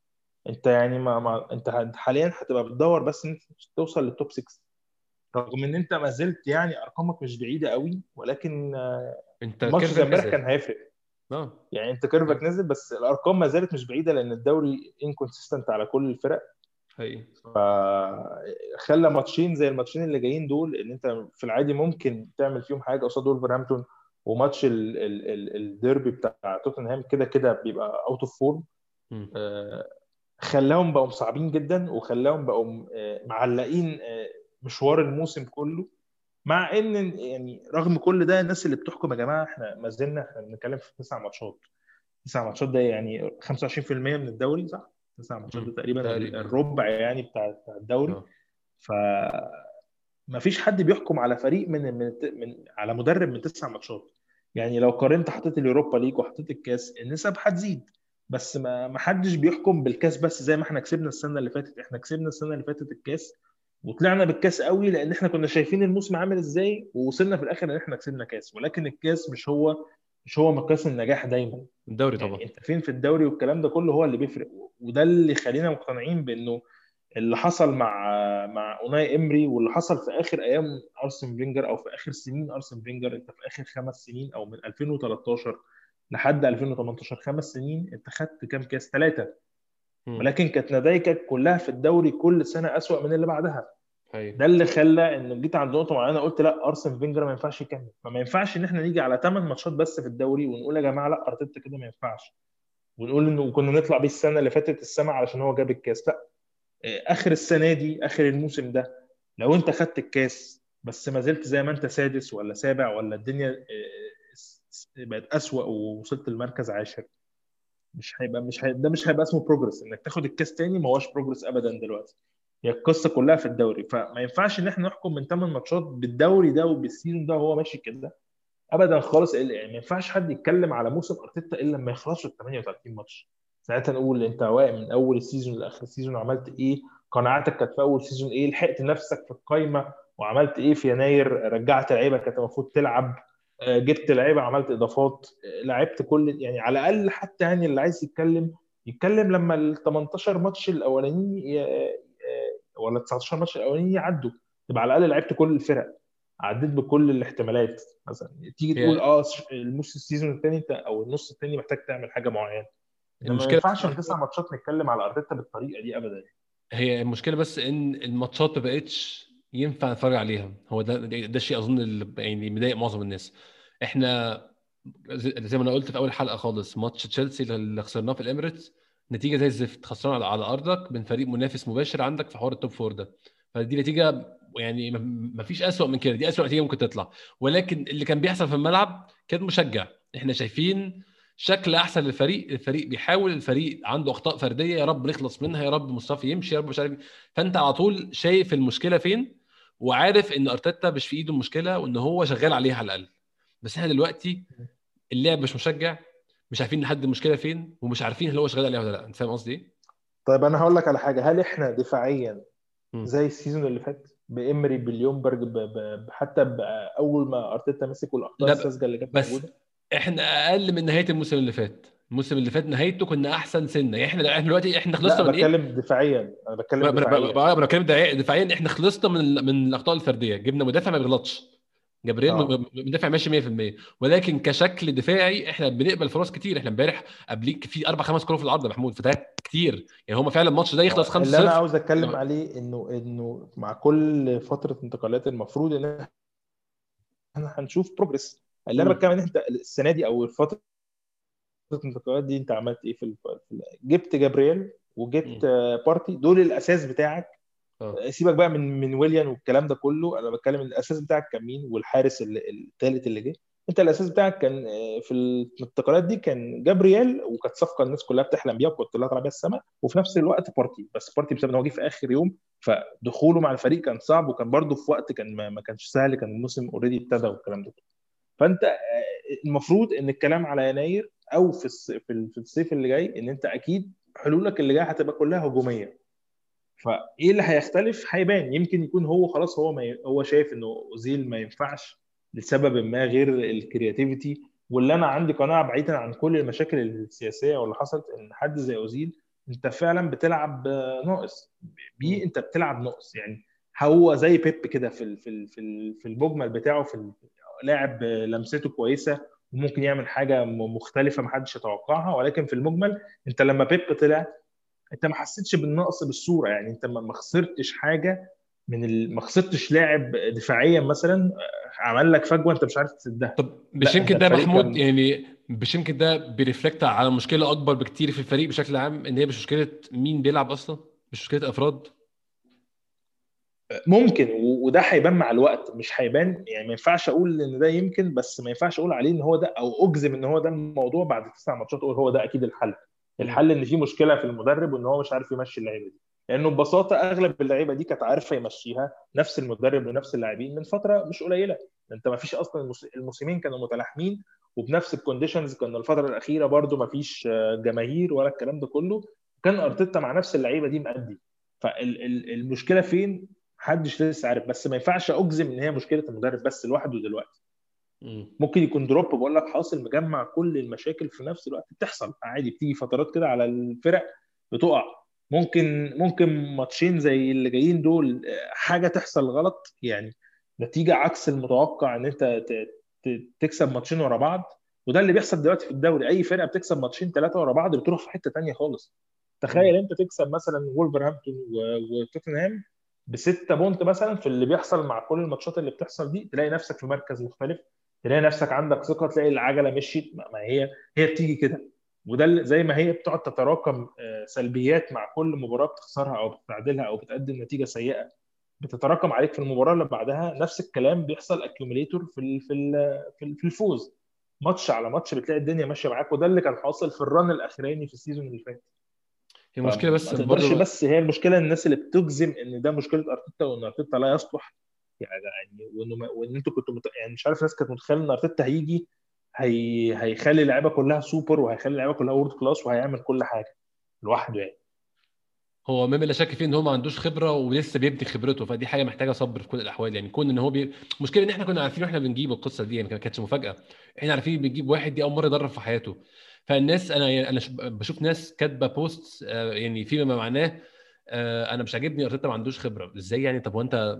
[SPEAKER 2] انت يعني ما, ما انت حاليا هتبقى بتدور بس إن انت توصل لل top 6 رغم إن أنت ما زلت يعني أرقامك مش بعيدة قوي ولكن آه، أنت
[SPEAKER 1] كيرفك
[SPEAKER 2] زي امبارح. كان هيفرق.
[SPEAKER 1] آه.
[SPEAKER 2] يعني أنت كيرفك نزل بس الأرقام ما زالت مش بعيدة لأن الدوري inconsistent على كل الفرق.
[SPEAKER 1] حقيقي.
[SPEAKER 2] فخلى ماتشين زي الماتشين اللي جايين دول إن أنت في العادي ممكن تعمل فيهم حاجة قصاد ولفرهامبتون وماتش ال- ال- ال- الديربي بتاع توتنهام كده كده بيبقى out of
[SPEAKER 1] form.
[SPEAKER 2] خلاهم بقوا صعبين جدا وخلاهم بقوا آه، معلقين آه، مشوار الموسم كله مع إن يعني رغم كل ده الناس اللي بتحكم يا جماعة إحنا ما زلنا إحنا بنتكلم في تسع ماتشات تسع ماتشات ده يعني 25% من الدوري صح؟ تسع ماتشات ده تقريبا. الربع يعني بتاع بتاع الدوري
[SPEAKER 1] آه.
[SPEAKER 2] ف ما فيش حد بيحكم على فريق من من, من على مدرب من تسع ماتشات يعني لو قارنت حطيت اليوروبا ليج وحطيت الكاس النسب هتزيد بس ما ما حدش بيحكم بالكاس بس زي ما إحنا كسبنا السنة اللي فاتت. إحنا كسبنا السنة اللي فاتت الكاس وطلعنا بالكاس قوي لأن إحنا كنا شايفين الموسم عامل إزاي ووصلنا في الآخر إن إحنا كسبنا كاس. ولكن الكاس مش هو مش هو مقياس النجاح دايما.
[SPEAKER 1] الدوري طبعا.
[SPEAKER 2] يعني أنت فين في الدوري والكلام ده كله هو اللي بيفرق. وده اللي خلينا مقتنعين بإنه اللي حصل مع مع أوناي إمري واللي حصل في آخر أيام أرسن فينجر أو في آخر سنين أرسن فينجر أنت في آخر خمس سنين أو من 2013 لحد 2018 خمس سنين انت خدت كام كاس؟
[SPEAKER 1] ثلاثة.
[SPEAKER 2] ولكن كانت نتائجك كلها في الدوري كل سنة أسوأ من اللي بعدها.
[SPEAKER 1] حقيقي
[SPEAKER 2] ده اللي خلى إن جيت عند نقطة معينة قلت لا أرسن فينجر ما ينفعش يكمل. فما ينفعش إن إحنا نيجي على 8 ماتشات بس في الدوري ونقول يا جماعة لا أرتيتا كده ما ينفعش. ونقول إنه كنا نطلع بيه السنة اللي فاتت السما علشان هو جاب الكاس. لا. آخر السنة دي آخر الموسم ده لو أنت خدت الكاس بس ما زلت زي ما أنت سادس ولا سابع ولا الدنيا آه، بقت أسوأ ووصلت المركز عاشر. مش هيبقى مش هي... ده مش هيبقى اسمه progress إنك تاخد الكاس تاني ما هوش progress ابدا دلوقتي. هي القصة كلها في الدوري. فما ينفعش إن إحنا نحكم من 8 ماتشات بالدوري ده وبال season ده وهو ماشي كده. ابدا خالص. يعني ما ينفعش حد يتكلم على موسم أرتيتا إلا لما يخلصوا ال 38 ماتش. ساعتها نقول أنت واقع من أول ال season لآخر ال season عملت إيه؟ قناعاتك كانت في أول season إيه؟ لحقت نفسك في القايمة وعملت إيه في يناير؟ رجعت لعيبة كانت المفروض تلعب. جبت لعيبة عملت إضافات آه، لعبت كل يعني على الأقل حتى يعني اللي عايز يتكلم يتكلم لما ال 18 ماتش الاولانيين آه، ولا 19 ماتش الاولانيين يعدوا. تبقى على الأقل لعبت كل الفرق. عديت بكل الاحتمالات مثلا. تيجي تقول آه الموسم ال season الثاني أو النص الثاني محتاج تعمل حاجة معينة. إنما ما
[SPEAKER 1] المشكلة
[SPEAKER 2] ينفعش من تسع ماتشات نتكلم على أرتيتا بالطريقة دي ابدا.
[SPEAKER 1] هي المشكلة بس إن الماتشات ما بقتش ينفع نتفرج عليها هو ده ده الشيء أظن اللي يعني مضايق معظم الناس. إحنا زي ما أنا قلت في أول حلقة خالص ماتش تشيلسي اللي خسرناه في الإميريتس نتيجة زي الزفت خسران على على أرضك من فريق منافس مباشر عندك في حوار ال top four ده. فدي نتيجة يعني ما فيش أسوأ من كده. دي أسوأ نتيجة ممكن تطلع. ولكن اللي كان بيحصل في الملعب كان مشجع. إحنا شايفين شكل أحسن للفريق الفريق بيحاول الفريق عنده أخطاء فردية يا رب نخلص منها يا رب مصطفى يمشي يا رب مش عارف إيه. فأنت على طول شايف المشكلة فين وعارف إن أرتيتا مش في إيده المشكلة وإن هو شغال عليها على الأقل بس إحنا دلوقتي اللعب مش مشجع مش عارفين نحدد المشكلة فين ومش عارفين هل هو شغال عليها ولا لأ أنت فاهم قصدي إيه؟
[SPEAKER 2] طيب أنا هقول لك على حاجة هل إحنا دفاعيا. زي السيزون اللي فات بامري باليومبرج ب... ب... ب- حتى باول ما أرتيتا مسك
[SPEAKER 1] والأخطاء
[SPEAKER 2] الساذجة اللي كانت موجودة
[SPEAKER 1] إحنا أقل من نهاية الموسم اللي فات. الموسم اللي فات نهايته كنا احسن سنة. يعني إحنا إحنا دلوقتي
[SPEAKER 2] إحنا
[SPEAKER 1] خلصنا من؟
[SPEAKER 2] بتكلم دفاعيا. أنا بتكلم دفاعيا.
[SPEAKER 1] أنا بتكلم دفاعيا. دفاعيا إحنا خلصنا من من الأخطاء الفردية. جبنا مدافع ما بيغلطش. جبريل
[SPEAKER 2] آه.
[SPEAKER 1] مدافع ماشي 100% ولكن كشكل دفاعي إحنا بنقبل فرص كتير. إحنا امبارح قبليك في أربع خمس كور في العرض يا محمود فده كتير. يعني هم فعلا الماتش ده يخلص 5
[SPEAKER 2] اللي أنا
[SPEAKER 1] 0
[SPEAKER 2] عاوز أتكلم عليه انه إنه مع كل فترة انتقالات المفروض إن إحنا هنشوف progress اللي
[SPEAKER 1] أنا.
[SPEAKER 2] بتكلم إن أنت السنة دي أو فترة الانتقالات دي أنت عملت إيه في جبت جابرييل وجبت بارتي. دول الأساس بتاعك.
[SPEAKER 1] آه.
[SPEAKER 2] سيبك بقى من من ويليان والكلام ده كله. أنا بتكلم الأساس بتاعك كان مين؟ والحارس الثالث اللي جه. أنت الأساس بتاعك كان آه، في الانتقالات دي كان جابرييل وكانت صفقة الناس كلها بتحلم بيها وكنت طالعه بيها السما. وفي نفس الوقت بارتي. بس بارتي بسبب إن هو جه في آخر يوم فدخوله مع الفريق كان صعب. وكان برضه في وقت كان ما ما كانش سهل. كان الموسم already ابتدى والكلام ده كله. فانت آه، المفروض ان الكلام على يناير أو في الص- في ال- في الصيف اللي جاي ان انت أكيد حلولك اللي جاية هتبقى كلها هجومية. فايه اللي هيختلف؟ هيبان. يمكن يكون هو خلاص هو ما ي... هو شايف انه اوزيل ما ينفعش لسبب ما غير ال creativity واللي أنا عندي قناعة بعيدا عن كل المشاكل السياسية واللي حصلت ان حد زي اوزيل انت فعلا بتلعب آه، ناقص. بيه انت بتلعب ناقص. يعني هو زي بيب كده في ال- في ال- في ال- في المجمل بتاعه في لاعب لمسته كويسة وممكن يعمل حاجة مختلفة ما حدش يتوقعها ولكن في المجمل انت لما بيب طلع انت ما حسيتش بالنقص بالصورة يعني انت ما خسرتش حاجة من ال... ما خسرتش لاعب دفاعيا مثلا عمل لك فجوة انت مش عارف تسدها.
[SPEAKER 1] طب مش يمكن ده محمود
[SPEAKER 2] كان-
[SPEAKER 1] يعني مش يمكن ده بيرفلكت على مشكلة أكبر بكتير في الفريق بشكل عام إن هي مش مشكلة مين بيلعب أصلا؟ مش مشكلة أفراد؟
[SPEAKER 2] ممكن وده هيبان مع الوقت. مش هيبان يعني ما ينفعش أقول إن ده يمكن بس ما ينفعش أقول عليه إن هو ده أو أجزم إن هو ده الموضوع بعد تسع ماتشات أقول هو ده أكيد الحل. الحل إن في مشكلة في المدرب وإن هو مش عارف يمشي اللعيبة دي. لأنه ببساطة أغلب اللعيبة دي كانت عارفة يمشيها نفس المدرب ونفس اللاعبين من فترة مش قليلة. أنت ما فيش أصلا الموس- الموسمين كانوا متلاحمين وبنفس ال conditions كان الفترة الأخيرة برضو ما فيش جماهير ولا الكلام ده كله. كان أرتيتا مع نفس اللعيبة دي مأدي. فالمشكلة فين؟ محدش لسه عارف بس ما ينفعش أجزم إن هي مشكلة المدرب بس لوحده دلوقتي.
[SPEAKER 1] مم.
[SPEAKER 2] ممكن يكون drop بقول لك حاصل مجمع كل المشاكل في نفس الوقت بتحصل. عادي بتيجي فترات كده على الفرق بتقع. ممكن ممكن ماتشين زي اللي جايين دول حاجة تحصل غلط يعني نتيجة عكس المتوقع إن أنت تكسب ماتشين ورا بعض. وده اللي بيحصل دلوقتي في الدوري. أي فرقة بتكسب ماتشين ثلاثة ورا بعض بتروح في حتة تانية خالص. تخيل أنت تكسب مثلا وولفرهامبتون وتوتنهام بستة بونت مثلا في اللي بيحصل مع كل الماتشات اللي بتحصل دي تلاقي نفسك في مركز مختلف تلاقي نفسك عندك ثقة تلاقي العجلة مشيت. ما هي هي بتيجي كده. وده زي ما هي بتقعد تتراكم آه، سلبيات مع كل مباراة بتخسرها أو بتعدلها أو بتقدم نتيجة سيئة. بتتراكم عليك في المباراة اللي بعدها. نفس الكلام بيحصل accumulator في في في الفوز. ماتش على ماتش بتلاقي الدنيا ماشية معاك. وده اللي كان حاصل في ال run الأخراني في ال season اللي فات.
[SPEAKER 1] هي المشكلة بس
[SPEAKER 2] ما تقدرش بس هي المشكلة الناس اللي بتجزم إن ده مشكلة أرتيتا وإن أرتيتا لا يصلح. يعني وإنه ما- وإن أنتوا كنتوا مت... يعني مش عارف الناس كانت متخيلة إن أرتيتا هيجي هي... هيخلي اللعيبة كلها سوبر وهيخلي اللعيبة كلها world class وهيعمل كل حاجة لوحده يعني.
[SPEAKER 1] هو مما لا شك فيه إن هو ما عندوش خبرة ولسه بيبني خبرته فدي حاجة محتاجة صبر في كل الأحوال يعني. كون إن هو بي... المشكلة إن إحنا كنا عارفين وإحنا بنجيب القصة دي يعني ما كانتش مفاجأة. إحنا عارفين بنجيب واحد دي أول مرة يدرب في حياته. فالناس أنا يعني أنا بشوف ناس كاتبة post يعني فيما معناه آه، أنا مش عاجبني ارتيتا ما عندوش خبرة. إزاي يعني؟ طب وانت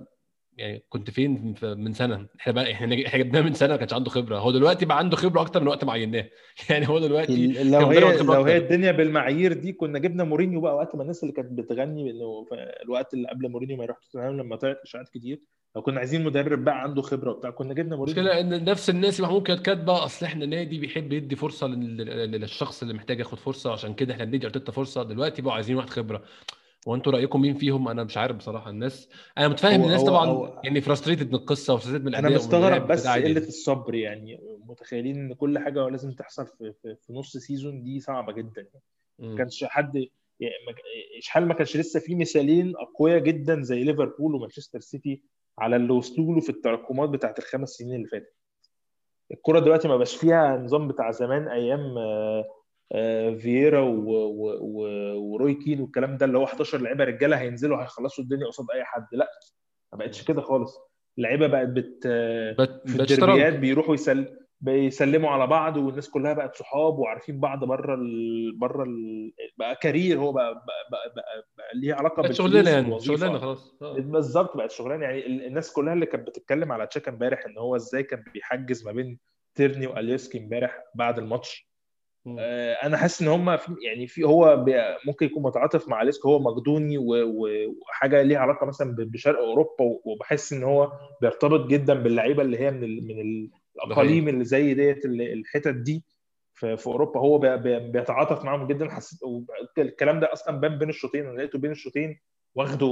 [SPEAKER 1] يعني كنت فين من سنة؟ إحنا بقى إحنا إحنا جبناه من سنة ما كانش عنده خبرة. هو دلوقتي بقى عنده خبرة أكتر من وقت ما عيناه. *laughs* يعني هو دلوقتي
[SPEAKER 2] لو هي لو هي الدنيا بالمعايير دي كنا جبنا مورينيو بقى وقت ما الناس اللي كانت بتغني انه الوقت اللي قبل مورينيو ما يروح توتنهام لما طلعت إشاعات كتير. لو كنا عايزين مدرب بقى عنده خبرة وبتاع كنا جبنا مورينيو.
[SPEAKER 1] المشكلة إن نفس الناس محمود كانت كاتبة أصل إحنا نادي بيحب يدي فرصة للشخص اللي محتاج ياخد فرصة عشان كده إحنا بندي أرتيتا فرصة. دلوقتي بقوا عايزين واحد خبرة. وانتوا رأيكم مين فيهم؟ أنا مش عارف بصراحة. الناس أنا متفاهم الناس طبعا هو يعني frustrated من القصة و frustrated
[SPEAKER 2] من أنا مستغرب بس قلة الصبر يعني. متخيلين إن كل حاجة لازم تحصل في, في, في نص season دي صعبة جدا. ما كانش حد يعني اشحال ما كانش لسه في مثالين أقوياء جدا زي ليفربول ومانشستر سيتي على اللي وصلوا له في التراكمات بتاعت الخمس سنين اللي فاتت. الكرة دلوقتي ما بقاش فيها نظام بتاع زمان أيام آه، فييرا وروي كين والكلام ده اللي هو 11 لعيبة رجالة هينزلوا هيخلصوا الدنيا قصاد أي حد. لا ما بقتش كده خالص. اللعيبة بقت بت في الدربيات بيروحوا يسل بيسلموا على بعض والناس كلها بقت صحاب وعارفين بعض بره ال... بره ال... بقى كارير هو بقى بقى, بقى, بقى, بقى ليه علاقة
[SPEAKER 1] بقت شغلانة يعني شغلانة خلاص.
[SPEAKER 2] آه. بالظبط بقت شغلانة يعني الناس كلها اللي كانت بتتكلم على تشاكا امبارح إن هو إزاي كان بيحجز ما بين تيرني واليسكي امبارح بعد الماتش. آه، أنا حاسس إن هم يعني في هو ممكن يكون متعاطف مع ليسك هو مقدوني وحاجة ليها علاقة مثلا بشرق أوروبا وبحس إن هو بيرتبط جدا باللعيبة اللي هي من من الأقاليم اللي زي ديت الحتت دي في, في أوروبا هو بيتعاطف معاهم جدا. حسيت الكلام ده أصلا بان بين الشوطين. أنا لقيته بين الشوطين واخده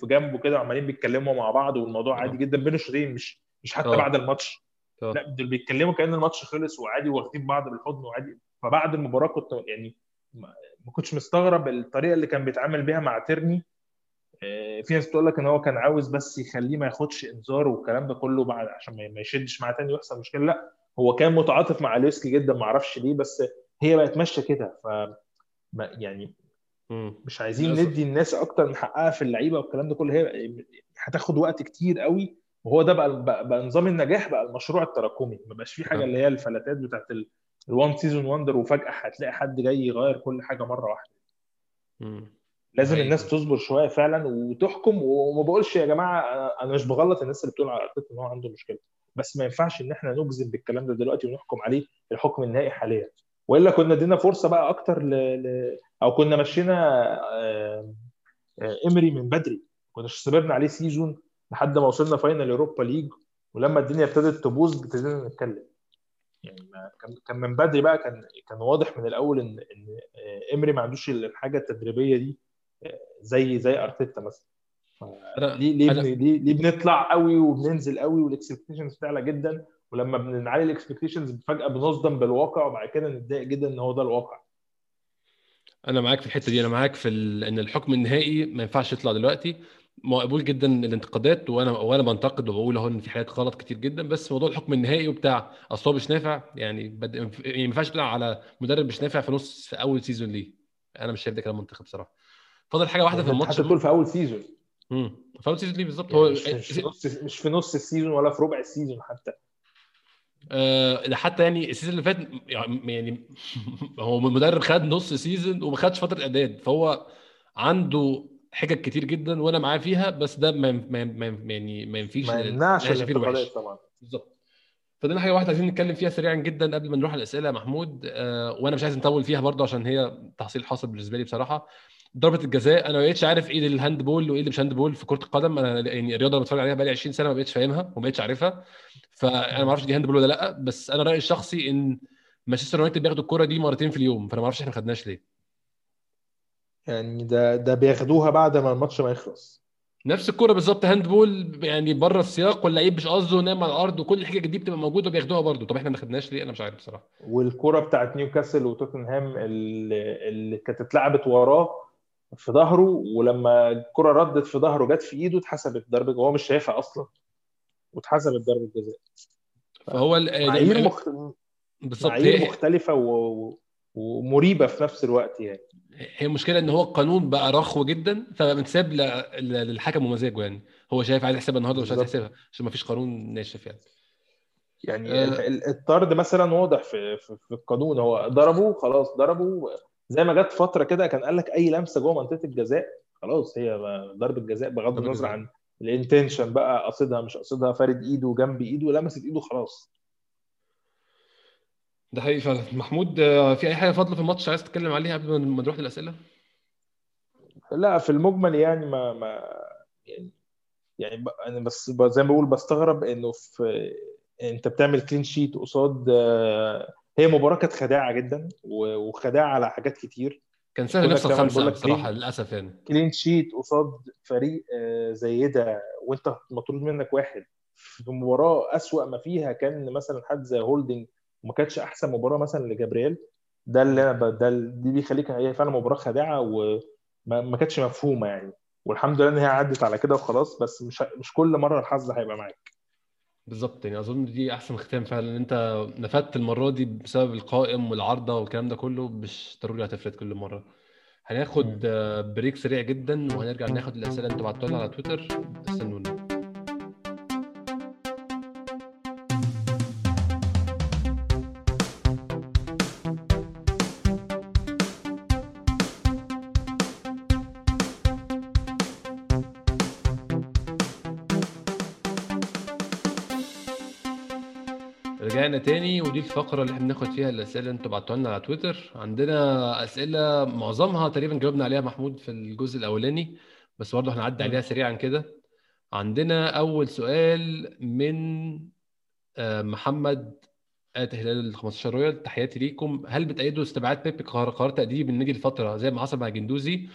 [SPEAKER 2] في جنبه كده وعمالين بيتكلموا مع بعض والموضوع عادي جدا. بين الشوطين مش مش حتى أوه. بعد الماتش. أوه. لا دول بيتكلموا كأن الماتش خلص وعادي واخدين بعض بالحضن وعادي. فبعد المباراة كنت يعني ما كنتش مستغرب الطريقة اللي كان بيتعامل بيها مع تيرني. آه، في ناس تقول لك إن هو كان عاوز بس يخليه ما ياخدش إنذار والكلام ده كله بعد عشان ما يشدش معاه تاني ويحصل مشكلة. لا هو كان متعاطف مع اليوسكي جدا ما أعرفش ليه بس هي بقت ماشية كده. ف يعني مش عايزين ندي الناس أكتر من حقها في اللعيبة والكلام ده كله. هي هتاخد وقت كتير قوي وهو ده بقى بقى نظام النجاح بقى المشروع التراكمي. ما بقاش في حاجة اللي هي الفلتات بتاعت ال one season wonder وفجأة هتلاقي حد جاي يغير كل حاجة مرة واحدة. لازم الناس تصبر شوية فعلا وتحكم. وما بقولش يا جماعة أنا مش بغلط الناس اللي بتقول على أرتيتا إن هو عنده مشكلة. بس ما ينفعش إن إحنا نجزم بالكلام ده دلوقتي ونحكم عليه الحكم النهائي حاليا. وإلا كنا ادينا فرصة بقى أكتر ل... ل... أو كنا مشينا إيمري من بدري. كنا صبرنا عليه season لحد ما وصلنا final أوروبا ليج ولما الدنيا ابتدت تبوظ ابتدينا نتكلم. يعني كان كان من بدري بقى كان كان واضح من الأول إن إن إيمري ما عندوش الحاجة التدريبية دي. زي زي أرتيتا مثلا. ليه ليه. ليه ليه بنطلع قوي وبننزل قوي وال expectations بتعلى جدا ولما بنعلي ال expectations فجأة بنصدم بالواقع وبعد كده نتضايق جدا إن هو ده الواقع.
[SPEAKER 1] أنا معاك في الحتة دي. أنا معاك في ال... إن الحكم النهائي ما ينفعش يطلع دلوقتي. مقبول جدا الانتقادات وأنا وأنا بنتقد وبقول أهو إن في حاجات غلط كتير جدا بس موضوع الحكم النهائي وبتاع أصل هو مش نافع يعني بد... يعني ما ينفعش تطلع على مدرب مش نافع في نص في أول season ليه. أنا مش شايف ده كلام منطقي بصراحة. فاضل حاجة واحدة في الماتش
[SPEAKER 2] حتى تقول في أول سيزون
[SPEAKER 1] امم في أول season ليه بالظبط؟
[SPEAKER 2] يعني هو مش, مش في نص مش في نص ال season ولا في ربع ال season حتى.
[SPEAKER 1] أه حتى يعني ال season اللي فات يعني *laughs* هو المدرب خد نص season وما خدش فترة إعداد. فهو عنده حجج كتير جدا وأنا معاه فيها بس ده ما ما ما يعني ما ينفيش
[SPEAKER 2] ما يمنعش الانتقادات طبعا.
[SPEAKER 1] بالظبط. فاضلنا حاجة واحدة عايزين نتكلم فيها سريعا جدا قبل ما نروح على الاسئله يا محمود. أه وأنا مش عايز نطول فيها برضه عشان هي تحصيل حاصل بالنسبة لي بصراحة. ضربة الجزاء أنا ما بقتش عارف إيه ال handball وإيه اللي مش handball في كرة القدم. أنا يعني الرياضة اللي بتفرج عليها بقالي 20 سنة ما بقتش فاهمها وما بقتش عارفها. فأنا ما أعرفش دي handball ولا لأ بس أنا رأيي الشخصي إن مانشستر يونايتد بياخدوا الكره دي مرتين في اليوم. فأنا ما أعرفش إحنا ما خدناش ليه.
[SPEAKER 2] يعني ده ده بياخدوها بعد ما الماتش ما يخلص.
[SPEAKER 1] نفس الكرة بالظبط handball يعني بره السياق واللعيب مش قصده نام على الأرض وكل الحاجات دي بتبقى موجودة وبياخدوها برده طب إحنا ما خدناش ليه؟ أنا مش عارف بصراحة.
[SPEAKER 2] والكرة بتاعت نيوكاسل وتوتنهام اللي كانت اتلعبت وراه في ظهره ولما الكرة ردت في ظهره جت في إيده اتحسبت ضربة وهو مش شايفها أصلا. واتحسبت ضربة جزاء.
[SPEAKER 1] فهو
[SPEAKER 2] معايير مخت... بالظبط. معايير مختلفة و... ومريبة في نفس الوقت يعني.
[SPEAKER 1] هي المشكلة إن هو القانون بقى رخو جدا فمتساب للحكم ومزاجه يعني. هو شايف عايز يحسبها النهارده ومش عايز يحسبها عشان ما فيش قانون ناشف يعني.
[SPEAKER 2] يعني آه. الطرد مثلا واضح في, في, في القانون. هو ضربه خلاص ضربه زي ما جت فترة كده كان قال لك أي لمسة جوه منطقة الجزاء خلاص هي ضربة جزاء بغض النظر عن ال intention بقى قصدها مش قصدها فارد إيده جنب إيده لمست إيده خلاص.
[SPEAKER 1] ده حقيقي فعلا. محمود في أي حاجة فاضلة في الماتش عايز تتكلم عليها قبل ما نروح للأسئلة؟
[SPEAKER 2] لا في المجمل يعني ما ما يعني يعني أنا بس زي ما بقول بستغرب إنه في أنت بتعمل clean sheet قصاد هي مباراة كانت خداعة جدا و- وخداعة على حاجات كتير.
[SPEAKER 1] كان سهل نفس الخمسه
[SPEAKER 2] بصراحة
[SPEAKER 1] للأسف يعني.
[SPEAKER 2] clean sheet قصاد فريق آه، زي ده وانت مطرود منك واحد. في مباراة أسوأ ما فيها كان مثلا حد زي هولدنج وما كانتش أحسن مباراة مثلا لجابرييل. ده اللي أنا ب- ده دي بيخليك هي فعلا مباراة خادعة وما ما كانتش مفهومة يعني. والحمد لله إن هي عدت على كده وخلاص بس مش مش كل مرة الحظ هيبقى معاك.
[SPEAKER 1] بالظبط يعني أظن دي أحسن ختام فعلا إن أنت نفدت المرة دي بسبب القائم والعارضة والكلام ده كله مش ضروري هتفرد كل مرة. هناخد بريك سريع جدا وهنرجع ناخد الأسئلة اللي أنتوا بعتوها على تويتر. استنونا. تاني ودي الفقرة اللي إحنا بناخد فيها الأسئلة اللي أنتوا بعتوها لنا على تويتر. عندنا أسئلة معظمها تقريبا جاوبنا عليها محمود في الجزء الأولاني بس برضه هنعدي عليها. سريعا كده. عندنا أول سؤال من آه، محمد at هلال ال 15 رويال. تحياتي ليكم. هل بتأيدوا استبعاد بيب قرار قرار تأديب النادي لفترة زي ما حصل مع جندوزي.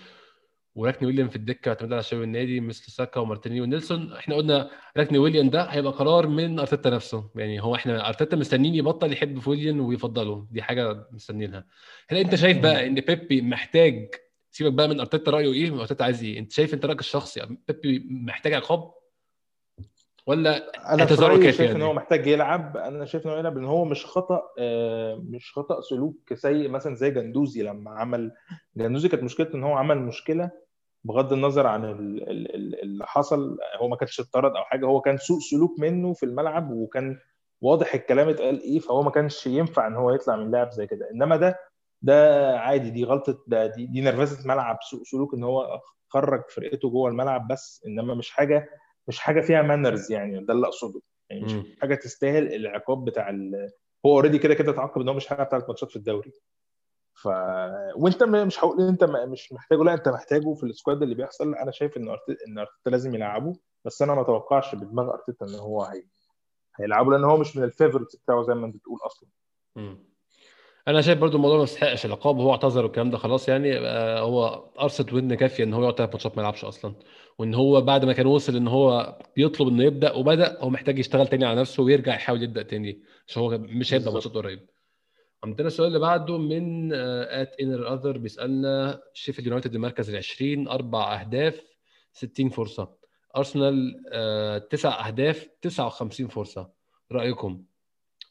[SPEAKER 1] وراكني ويليام في الدكة اعتماد على شباب النادي مثل ساكا ومارتينيو ونيلسون. إحنا قلنا راكني ويليام ده هيبقى قرار من أرتيتا نفسه. يعني هو إحنا أرتيتا مستنيين يبطل يحب في ويليام ويفضله. دي حاجة مستنيينها. هل أنت شايف بقى إن بيبي محتاج سيبك بقى من أرتيتا رأيه إيه ارتيتا عايز إيه؟ أنت شايف أنت رأيك الشخصي بيبي محتاج عقاب؟ ولا أنا
[SPEAKER 2] شايف إن هو
[SPEAKER 1] يعني
[SPEAKER 2] محتاج يلعب. أنا شايف إن هو يلعب ان هو مش خطأ آه، مش خطأ سلوك سيء مثلا زي جندوزي لما عمل جندوزي كانت مشكلته إن هو عمل مشكلة بغض النظر عن ال- ال- ال- اللي حصل هو ما كانش اتطرد أو حاجة هو كان سوء سلوك منه في الملعب وكان واضح الكلام اتقال إيه فهو ما كانش ينفع إن هو يطلع من لاعب زي كده إنما ده ده عادي دي غلطة ده دي, دي نرفزة ملعب سوء سلوك إن هو خرج فرقته جوه الملعب بس إنما مش حاجة مش حاجة فيها manners يعني ده اللي أقصده يعني مش. حاجة تستاهل العقاب بتاع. هو already كده كده اتعاقب إن هو مش هيلعب ثلاث ماتشات في الدوري ف وانت مش هقول ان انت مش محتاجه لا انت محتاجه في ال squad اللي بيحصل. أنا شايف إن أرتيتا إن أرتيتا لازم يلعبه بس أنا ما اتوقعش بدماغ أرتيتا إن هو هي... هيلعبه لأن هو مش من ال favorites بتاعه زي ما أنت بتقول أصلا.
[SPEAKER 1] مم. أنا شايف برضو الموضوع ما يستحقش العقاب. هو اعتذر والكلام ده خلاص يعني. آه، هو قرصة ودن كافيه إن هو يقعد ثلاث ماتشات ما يلعبش أصلا. وإن هو بعد ما كان وصل إن هو بيطلب إنه يبدأ وبدأ هو محتاج يشتغل تاني على نفسه ويرجع يحاول يبدأ تاني. عشان هو مش هيبدأ ماتشات قريب. عندنا السؤال اللي بعده من at انر اذر بيسألنا شيفيلد يونايتد المركز ال 20 أربع أهداف 60 فرصة. ارسنال آه، تسع أهداف 59 فرصة. رأيكم؟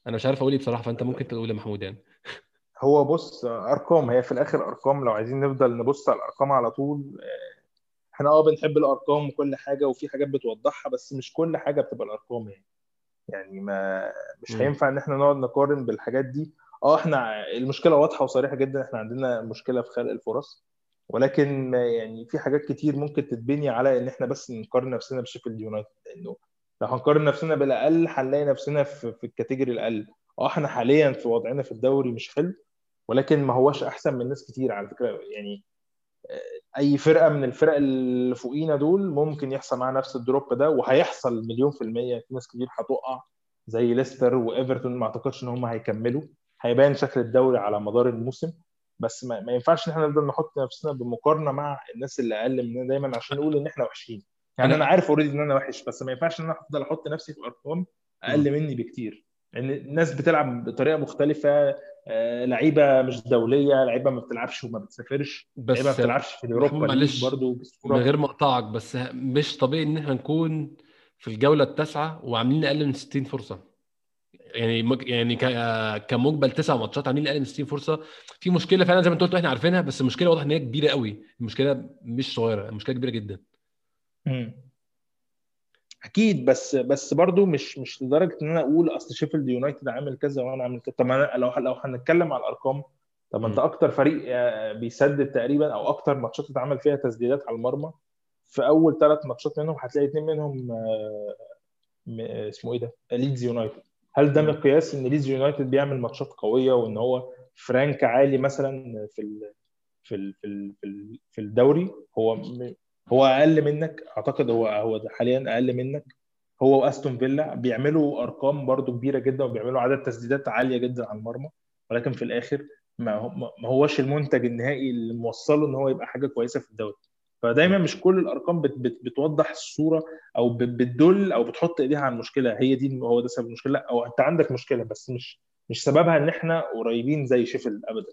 [SPEAKER 1] أنا مش عارف أقول إيه بصراحة فأنت ممكن تقول يا محمود يعني. *laughs*
[SPEAKER 2] هو بص أرقام هي في الآخر أرقام. لو عايزين نفضل نبص على الأرقام على طول إحنا آه بنحب الأرقام وكل حاجة وفي حاجات بتوضحها بس مش كل حاجة بتبقى الأرقام يعني. يعني ما مش. هينفع إن إحنا نقعد نقارن بالحاجات دي. آه إحنا المشكلة واضحة وصريحة جدا إحنا عندنا مشكلة في خلق الفرص. ولكن يعني في حاجات كتير ممكن تتبني على إن إحنا بس نقارن نفسنا بشيفيلد يونايتد لأنه لو هنقارن نفسنا بالأقل هنلاقي نفسنا في, في ال category الأقل. آه إحنا حاليا في وضعنا في الدوري مش حلو ولكن ما هوش أحسن من ناس كتير على فكرة. يعني أي فرقة من الفرق اللي فوقينا دول ممكن يحصل معاها نفس ال drop ده وهيحصل مليون في المية. في ناس كتير هتقع زي ليستر وإيفرتون ما أعتقدش إن هم هيكملوا. هيبان شكل الدوري على مدار الموسم بس ما, ما ينفعش إن إحنا نفضل نحط نفسنا بمقارنة مع الناس اللي أقل مننا دايما عشان نقول إن إحنا وحشين. يعني
[SPEAKER 1] أنا
[SPEAKER 2] عارف أوريدي إن أنا وحش بس ما ينفعش إن أنا أفضل أحط نفسي في أرقام أقل مني بكتير. لأن الناس بتلعب بطريقة مختلفة آه، لعيبة مش دولية لعيبة ما بتلعبش وما بتسافرش لعيبة ما
[SPEAKER 1] بس
[SPEAKER 2] بتلعبش في ليج
[SPEAKER 1] معلش
[SPEAKER 2] برضو
[SPEAKER 1] من غير ما أقطعك بس مش طبيعي إن إحنا نكون في الجولة التاسعة وعاملين أقل من 60 فرصة. يعني مج... يعني ك... كمجمل تسع ماتشات عاملين من 60 فرصة. في مشكلة فعلا زي ما انت قلت إحنا عارفينها بس المشكلة واضح إن هي كبيرة قوي. المشكلة مش صغيرة المشكلة كبيرة جدا.
[SPEAKER 2] مم. أكيد بس بس برضو مش مش لدرجة إن أنا أقول أصل شيفيلد يونايتد عامل كذا وأنا عامل كذا. طب ما أنا لو لو هنتكلم على الأرقام طب ما
[SPEAKER 1] أنت.
[SPEAKER 2] أكتر فريق آه، بيسدد تقريبا أو أكتر ماتشات اتعمل فيها تسديدات على المرمى في أول ثلاث ماتشات منهم هتلاقي اثنين منهم آه، اسمه إيه ده؟ ليدز يونايتد. هل ده مقياس إن ليدز يونايتد بيعمل ماتشات قوية وإن هو فرانك عالي مثلا في ال في ال في ال في ال- في الدوري؟ هو هو أقل منك أعتقد هو هو حاليا أقل منك. هو وأستون فيلا بيعملوا أرقام برضو كبيرة جدا وبيعملوا عدد تسديدات عالية جدا على المرمى ولكن في الآخر ما هو ما هوش المنتج النهائي اللي موصله إن هو يبقى حاجة كويسة في الدوري. فدايما مش كل الأرقام بت بت بتوضح الصورة أو بت بتدل أو بتحط إيديها على المشكلة. هي دي هو ده سبب المشكلة. لا أو أنت عندك مشكلة بس مش مش سببها إن إحنا قريبين زي شيفيلد ابدا.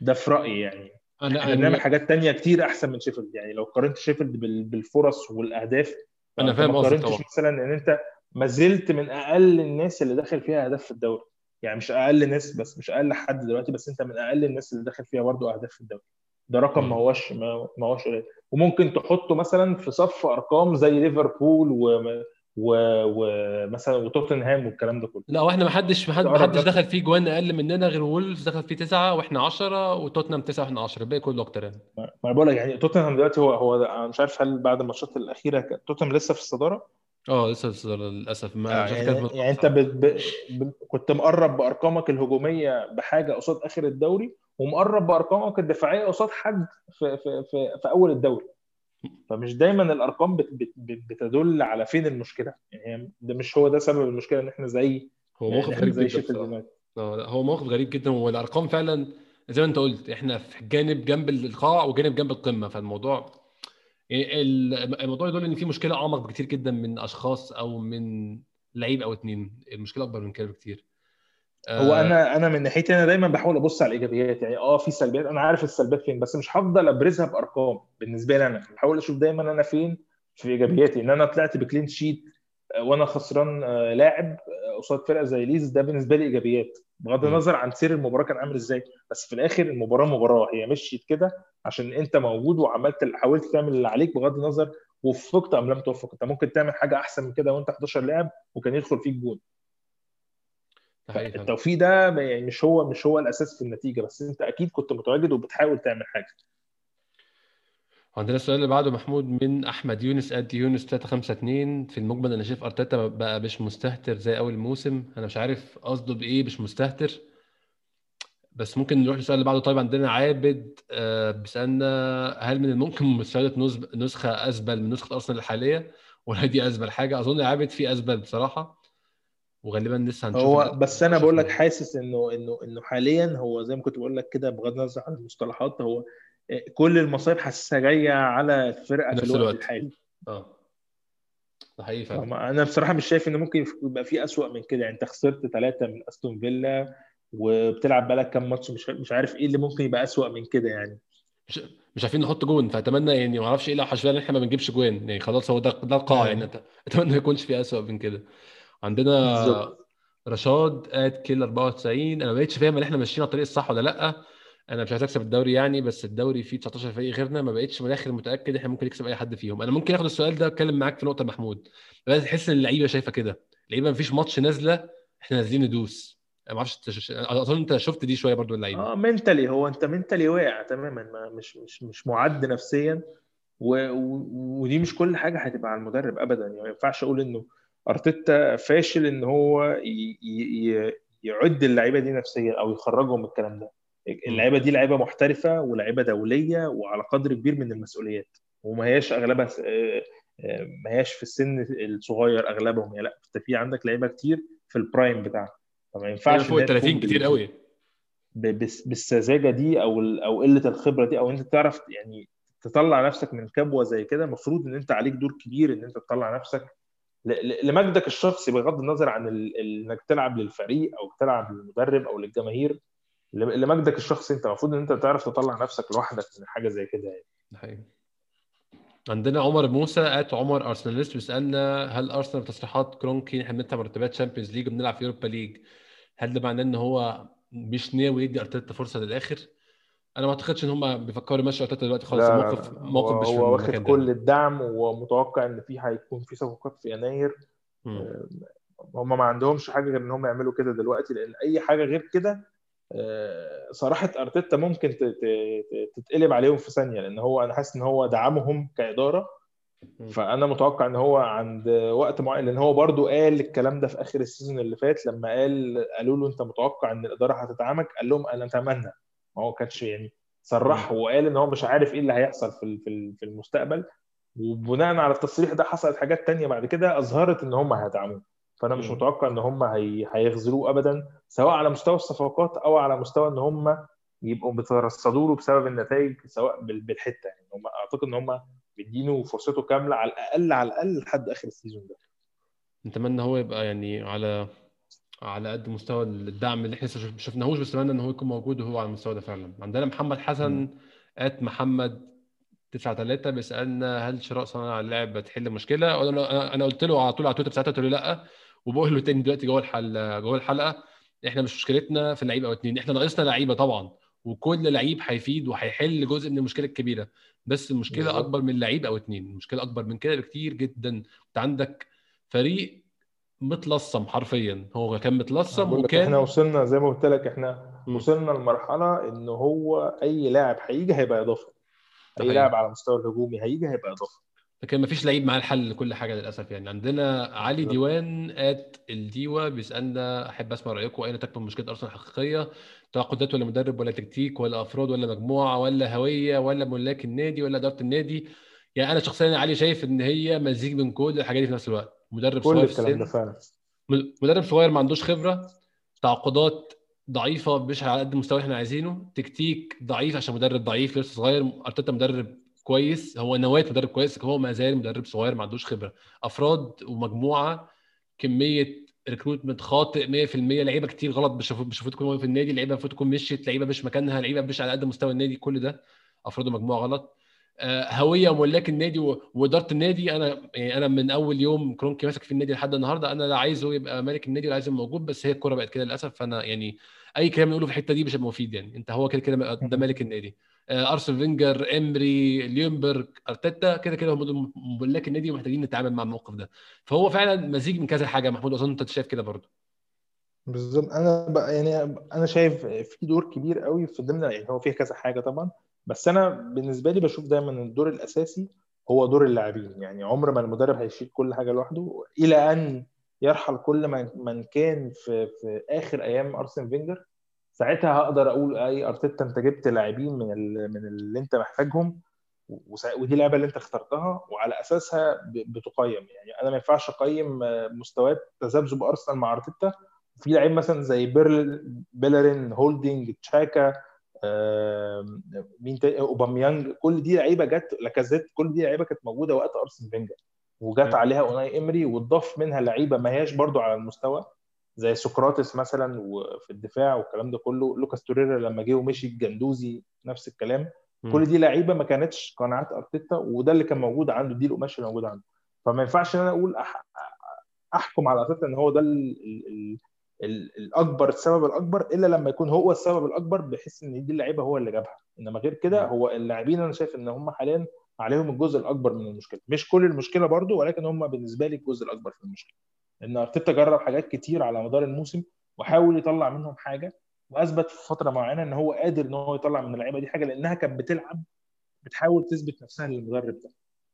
[SPEAKER 2] ده في رأيي يعني.
[SPEAKER 1] أنا
[SPEAKER 2] إحنا بنعمل حاجات تانية كتير أحسن من شيفيلد. يعني لو قارنت شيفيلد بال- بالفرص
[SPEAKER 1] والأهداف
[SPEAKER 2] أنا
[SPEAKER 1] فاهم قصدك طبعا.
[SPEAKER 2] مثلا إن أنت ما زلت من أقل الناس اللي داخل فيها أهداف في الدوري. يعني مش أقل ناس بس مش أقل حد دلوقتي بس أنت من أقل الناس اللي داخل فيها برضو أهداف في الدوري. ده رقم ما. هوش ما هوش قليل. وممكن تحطه مثلا في صف أرقام زي ليفربول و ومثلا وتوتنهام والكلام ده كله.
[SPEAKER 1] لا وإحنا ما حدش ما حدش دخل فيه جوان أقل مننا غير وولفز دخل فيه تسعة وإحنا 10 وتوتنهام تسعة وإحنا 10 الباقي كله أكتر يعني.
[SPEAKER 2] ما أنا بقول لك يعني توتنهام دلوقتي هو هو أنا مش عارف هل بعد الماتشات الأخيرة توتنهام لسه في الصدارة؟
[SPEAKER 1] آه لسه للأسف ما
[SPEAKER 2] آه، يعني يعني انت ب... ب... ب... كنت مقرب بأرقامك الهجومية بحاجة قصاد آخر الدوري ومقرب بأرقامك الدفاعية قصاد حد في في في, في أول الدوري. فمش دايما الأرقام بت... بت... بت- بتدل على فين المشكلة. يعني ده مش هو ده سبب المشكلة إن إحنا زي
[SPEAKER 1] هو
[SPEAKER 2] ان
[SPEAKER 1] موقف غريب
[SPEAKER 2] زي
[SPEAKER 1] جدا آه لا هو موقف غريب جدا والأرقام فعلا زي ما أنت قلت إحنا في جانب جنب القاع وجانب جنب القمة فالموضوع يعني ال- الموضوع يدل إن في مشكلة أعمق بكتير جدا من أشخاص أو من لعيب أو اتنين. المشكلة أكبر من كده بكتير.
[SPEAKER 2] هو
[SPEAKER 1] آه
[SPEAKER 2] أنا أنا من ناحيتي أنا دايما بحاول أبص على الإيجابيات. يعني آه في سلبيات. أنا عارف السلبيات فين بس مش هفضل أبرزها بأرقام. بالنسبة لي أنا بحاول أشوف دايما أنا فين في إيجابياتي. إن أنا طلعت ب clean sheet آه، وأنا خسران آه، لاعب قصاد فرقة زي ليدز ده بالنسبة لي إيجابيات. بغض. النظر عن سير المباراة كان عامل إزاي بس في الآخر المباراة مباراة هي مشيت كده عشان أنت موجود وعملت حاولت تعمل اللي عليك بغض النظر وفقت أم لم توفق. أنت ممكن تعمل حاجة أحسن من كده وأنت 11 لاعب وكان يدخل فيك
[SPEAKER 1] فعلا.
[SPEAKER 2] التوفيق ده يعني مش هو مش هو الأساس في النتيجة بس أنت أكيد كنت متواجد وبتحاول تعمل حاجة.
[SPEAKER 1] عندنا السؤال اللي بعده محمود من أحمد يونس قد يونس 352 في المجمل أنا شايف أرتيتا بقى مش مستهتر زي أول موسم. أنا مش عارف قصده بإيه مش مستهتر. بس ممكن نروح للسؤال اللي بعده. طيب عندنا عابد آه، بيسألنا هل من الممكن نسخ- نسخة ازبل من نسخة أرسنال الحالية؟ ولا دي ازبل حاجة؟ أظن يا عابد في ازبل بصراحة. وغالبا لسه هنشوف
[SPEAKER 2] هو بس
[SPEAKER 1] أنا
[SPEAKER 2] بقول لك حاسس انه انه إنه حاليا هو زي ما كنت بقول لك كده بغض النظر عن المصطلحات هو كل المصايب حاسسها جاية على الفرقه
[SPEAKER 1] في
[SPEAKER 2] الوقت
[SPEAKER 1] الوقت.
[SPEAKER 2] الحالي.
[SPEAKER 1] آه. ده حقيقي فعلا.
[SPEAKER 2] أنا بصراحة مش شايف إن ممكن يبقى في أسوأ من كده. يعني أنت خسرت ثلاثة من أستون فيلا وبتلعب بقالك كام ماتش مش مش عارف إيه اللي ممكن يبقى أسوأ من كده يعني.
[SPEAKER 1] مش مش عارفين نحط جون. فأتمنى يعني ما أعرفش إيه لو حشفنا إن إحنا ما بنجيبش جوان يعني خلاص هو ده ده القاع يعني. أت- *laughs* أتمنى ما يكونش في اسوء من كده. عندنا
[SPEAKER 2] بالظبط.
[SPEAKER 1] رشاد اد كيل 94 أنا ما بقتش فاهم ان إحنا ماشيين على الطريق الصح ولا لأ. أنا مش عايز أكسب الدوري يعني بس الدوري فيه 19 فريق غيرنا ما بقتش من الآخر متأكد إحنا ممكن نكسب أي حد فيهم. أنا ممكن آخد السؤال ده أتكلم معاك في نقطة محمود. بس تحس إن اللعيبة شايفة كده. اللعيبة ما فيش ماتش نازلة إحنا نازلين ندوس. أنا ما أعرفش اظن أنت شفت دي شوية برضو اللعيبة.
[SPEAKER 2] آه منتلي هو أنت منتلي واقع تماما ما مش مش مش معد نفسيا. و... و... ودي مش كل حاجة هتبقى على المدرب ابدا. يعني ما ينفعش أقول إنه أرتيتا فاشل إن هو ي... ي... يعد اللعيبة دي نفسيا أو يخرجهم من الكلام ده. اللعيبة دي لعيبة محترفة ولاعيبه دولية وعلى قدر كبير من المسؤوليات. وما هياش أغلبها آه، آه، ما هياش في السن الصغير أغلبهم. يعني لا انت في عندك لعيبة كتير في البرايم بتاعها فما ينفعش
[SPEAKER 1] فوق ال
[SPEAKER 2] هي
[SPEAKER 1] 30
[SPEAKER 2] تكون
[SPEAKER 1] كتير. قوي.
[SPEAKER 2] بالسذاجة دي أو أو قلة الخبرة دي أو أنت تعرف يعني تطلع نفسك من كبوة زي كده المفروض إن أنت عليك دور كبير إن أنت تطلع نفسك لمجدك الشخصي بغض النظر عن إنك تلعب للفريق أو تلعب للمدرب أو للجماهير. لمجدك الشخصي انت المفروض إن انت تعرف تطلع نفسك لوحدك من حاجة زي كده يعني.
[SPEAKER 1] حقيقي. عندنا عمر موسى at عمر ارسناليست بيسألنا هل أرسنال بتصريحات كرونكي إحنا بنطلع مرتبات Champions League وبنلعب في Europa League هل ده معناه إن هو مش ناوي يدي أرتيتا فرصة للآخر؟ أنا ما أعتقدش إن هم بيفكروا يمشوا أرتيتا دلوقتي خالص الموقف موقف مش
[SPEAKER 2] هو واخد كل
[SPEAKER 1] ده
[SPEAKER 2] الدعم ومتوقع إن في هيكون في صفقات في يناير.
[SPEAKER 1] مم.
[SPEAKER 2] هم ما عندهمش حاجة غير إن هم يعملوا كده دلوقتي لأن أي حاجة غير كده آه، صراحة أرتيتا ممكن تتقلب عليهم في ثانية لأن هو أنا حاسس إن هو دعمهم
[SPEAKER 1] كإدارة.
[SPEAKER 2] فأنا متوقع إن هو عند وقت معين لأن هو برضو قال الكلام ده في آخر السيزون اللي فات لما قال قالوا له أنت متوقع إن الإدارة هتدعمك؟ قال لهم أنا أتمنى. ما هو كانش يعني صرح وقال إن هو مش عارف إيه اللي هيحصل في في المستقبل. وبناء على التصريح ده حصلت حاجات تانية بعد كده أظهرت إن هم هيدعموه. فأنا مش. متوقع إن هم هي... هيخذلوه ابدا سواء على مستوى الصفقات أو على مستوى إن هم يبقوا بيترصدوا له بسبب النتائج سواء بال- بالحتة. يعني هم أعتقد إن هم بيدينه فرصته كاملة على الأقل على الأقل لحد آخر السيزون ده.
[SPEAKER 1] نتمنى هو يبقى يعني على على قد مستوى الدعم اللي إحنا شف- شفناهوش بس اتمنى إن هو يكون موجود وهو على المستوى ده فعلا. عندنا محمد حسن ات محمد 9 3 بيسألنا هل شراء صانع اللعب بتحل مشكلة؟ وأنا أنا أنا قلت له على طول على تويتر ساعتها قلت له لأ. وبقول له تاني دلوقتي جوه الحلقة جوه الحلقة إحنا مش مشكلتنا في اللعيبه أو اتنين إحنا ناقصنا لعيبة طبعا وكل لعيب هيفيد وهيحل جزء من المشكلة الكبيرة بس المشكلة
[SPEAKER 2] بالظبط.
[SPEAKER 1] أكبر من لعيب أو اتنين المشكلة أكبر من كده بكتير جدا أنت عندك فريق متلصم حرفيا هو كان متلصم وكان
[SPEAKER 2] إحنا وصلنا زي ما قلت لك
[SPEAKER 1] إحنا.
[SPEAKER 2] وصلنا لمرحلة إن هو أي لاعب هيجي هيبقى اضافه
[SPEAKER 1] أي.
[SPEAKER 2] لاعب على المستوى الهجومي هيجي هيبقى اضافه
[SPEAKER 1] لكن مفيش لعيب معاه الحل لكل حاجة للأسف يعني. عندنا علي. ديوان ات الديوا بيسألنا أحب أسمع رأيكم أين تكمن مشكلة أرسنال الحقيقية؟ تعاقدات ولا مدرب ولا تكتيك ولا أفراد ولا مجموعة ولا هوية ولا ملاك النادي ولا إدارة النادي؟ يعني أنا شخصيا علي شايف إن هي مزيج من كل الحاجات دي في نفس الوقت. مدرب
[SPEAKER 2] كل
[SPEAKER 1] صغير
[SPEAKER 2] الكلام ده فعلا.
[SPEAKER 1] مدرب صغير ما عندوش خبرة. تعاقدات ضعيفة مش على قد المستوى إحنا عايزينه. تكتيك ضعيف عشان مدرب ضعيف لسه صغير. أرتيتا مدرب كويس هو نواة مدرب كويس هو ما زال مدرب صغير ما عندوش خبرة. أفراد ومجموعة كمية ريكروتمنت خاطئ 100% لعيبة كتير غلط تكون في النادي لعيبة المفروض تكون مشيت لعيبة مش مكانها لعيبة مش على قد مستوى النادي كل ده أفراد ومجموعة غلط. آه، هوية وملاك النادي وإدارة النادي أنا يعني أنا من أول يوم كرونكي ماسك في النادي لحد النهارده أنا لا عايزه يبقى مالك النادي ولا عايزه موجود بس هي الكوره بقت كده للأسف فأنا يعني أي كلام نقوله في الحتة دي مش هيبقى مفيد يعني. أنت هو كده كده ده مالك النادي. ارسن فينجر امري ليونبرج أرتيتا كده كده هم ملاك النادي ومحتاجين نتعامل مع الموقف ده. فهو فعلا مزيج من كذا حاجة. محمود أظن أنت شايف كده برضه.
[SPEAKER 2] بالظبط. أنا بقى يعني أنا شايف في دور كبير قوي في ضمن يعني هو فيه كذا حاجة طبعا. بس أنا بالنسبة لي بشوف دايما الدور الأساسي هو دور اللاعبين. يعني عمر ما المدرب هيشيل كل حاجة لوحده إلى أن يرحل كل من كان في في آخر أيام أرسن فينجر. ساعتها هقدر أقول أي أرتيتا أنت جبت لاعبين من ال- من اللي أنت محتاجهم ودي اللعبه اللي أنت اخترتها وعلى أساسها ب- بتقيم. يعني أنا ما ينفعش أقيم مستويات تذبذب أرسنال مع أرتيتا. في لعيب مثلا زي بيرل بيليرين هولدينج تشاكا مين تاني؟ أوباميانج. كل دي لعيبة جت لاكازيت كل دي لعيبة كانت موجودة وقت ارسن فينجر وجت. عليها أوناي إمري واتضاف منها لعيبة ما هياش برضو على المستوى. زي سقراطس مثلا وفي الدفاع والكلام ده كله لوكاس توريرا لما جه ومشي الجندوزي نفس الكلام
[SPEAKER 1] مم.
[SPEAKER 2] كل دي لعيبة ما كانتش قناعات أرتيتا وده اللي كان موجود عنده دي القماش اللي موجود عنده فما ينفعش إن أنا أقول أح... أحكم على أرتيتا إن هو ده ال... ال... ال... ال... الأكبر السبب الأكبر إلا لما يكون هو السبب الأكبر بحيث إن دي اللعيبة هو اللي جابها إنما غير كده. هو اللاعبين أنا شايف إن هم حاليا عليهم الجزء الأكبر من المشكلة. مش كل المشكلة برضو ولكن هم بالنسبة لي الجزء الأكبر في المشكلة. ان أرتيتا جرب حاجات كتير على مدار الموسم وحاول يطلع منهم حاجة وأثبت في فترة معينة إن هو قادر إن هو يطلع من اللعيبة دي حاجة لأنها كانت بتلعب بتحاول تثبت نفسها للمدرب ده.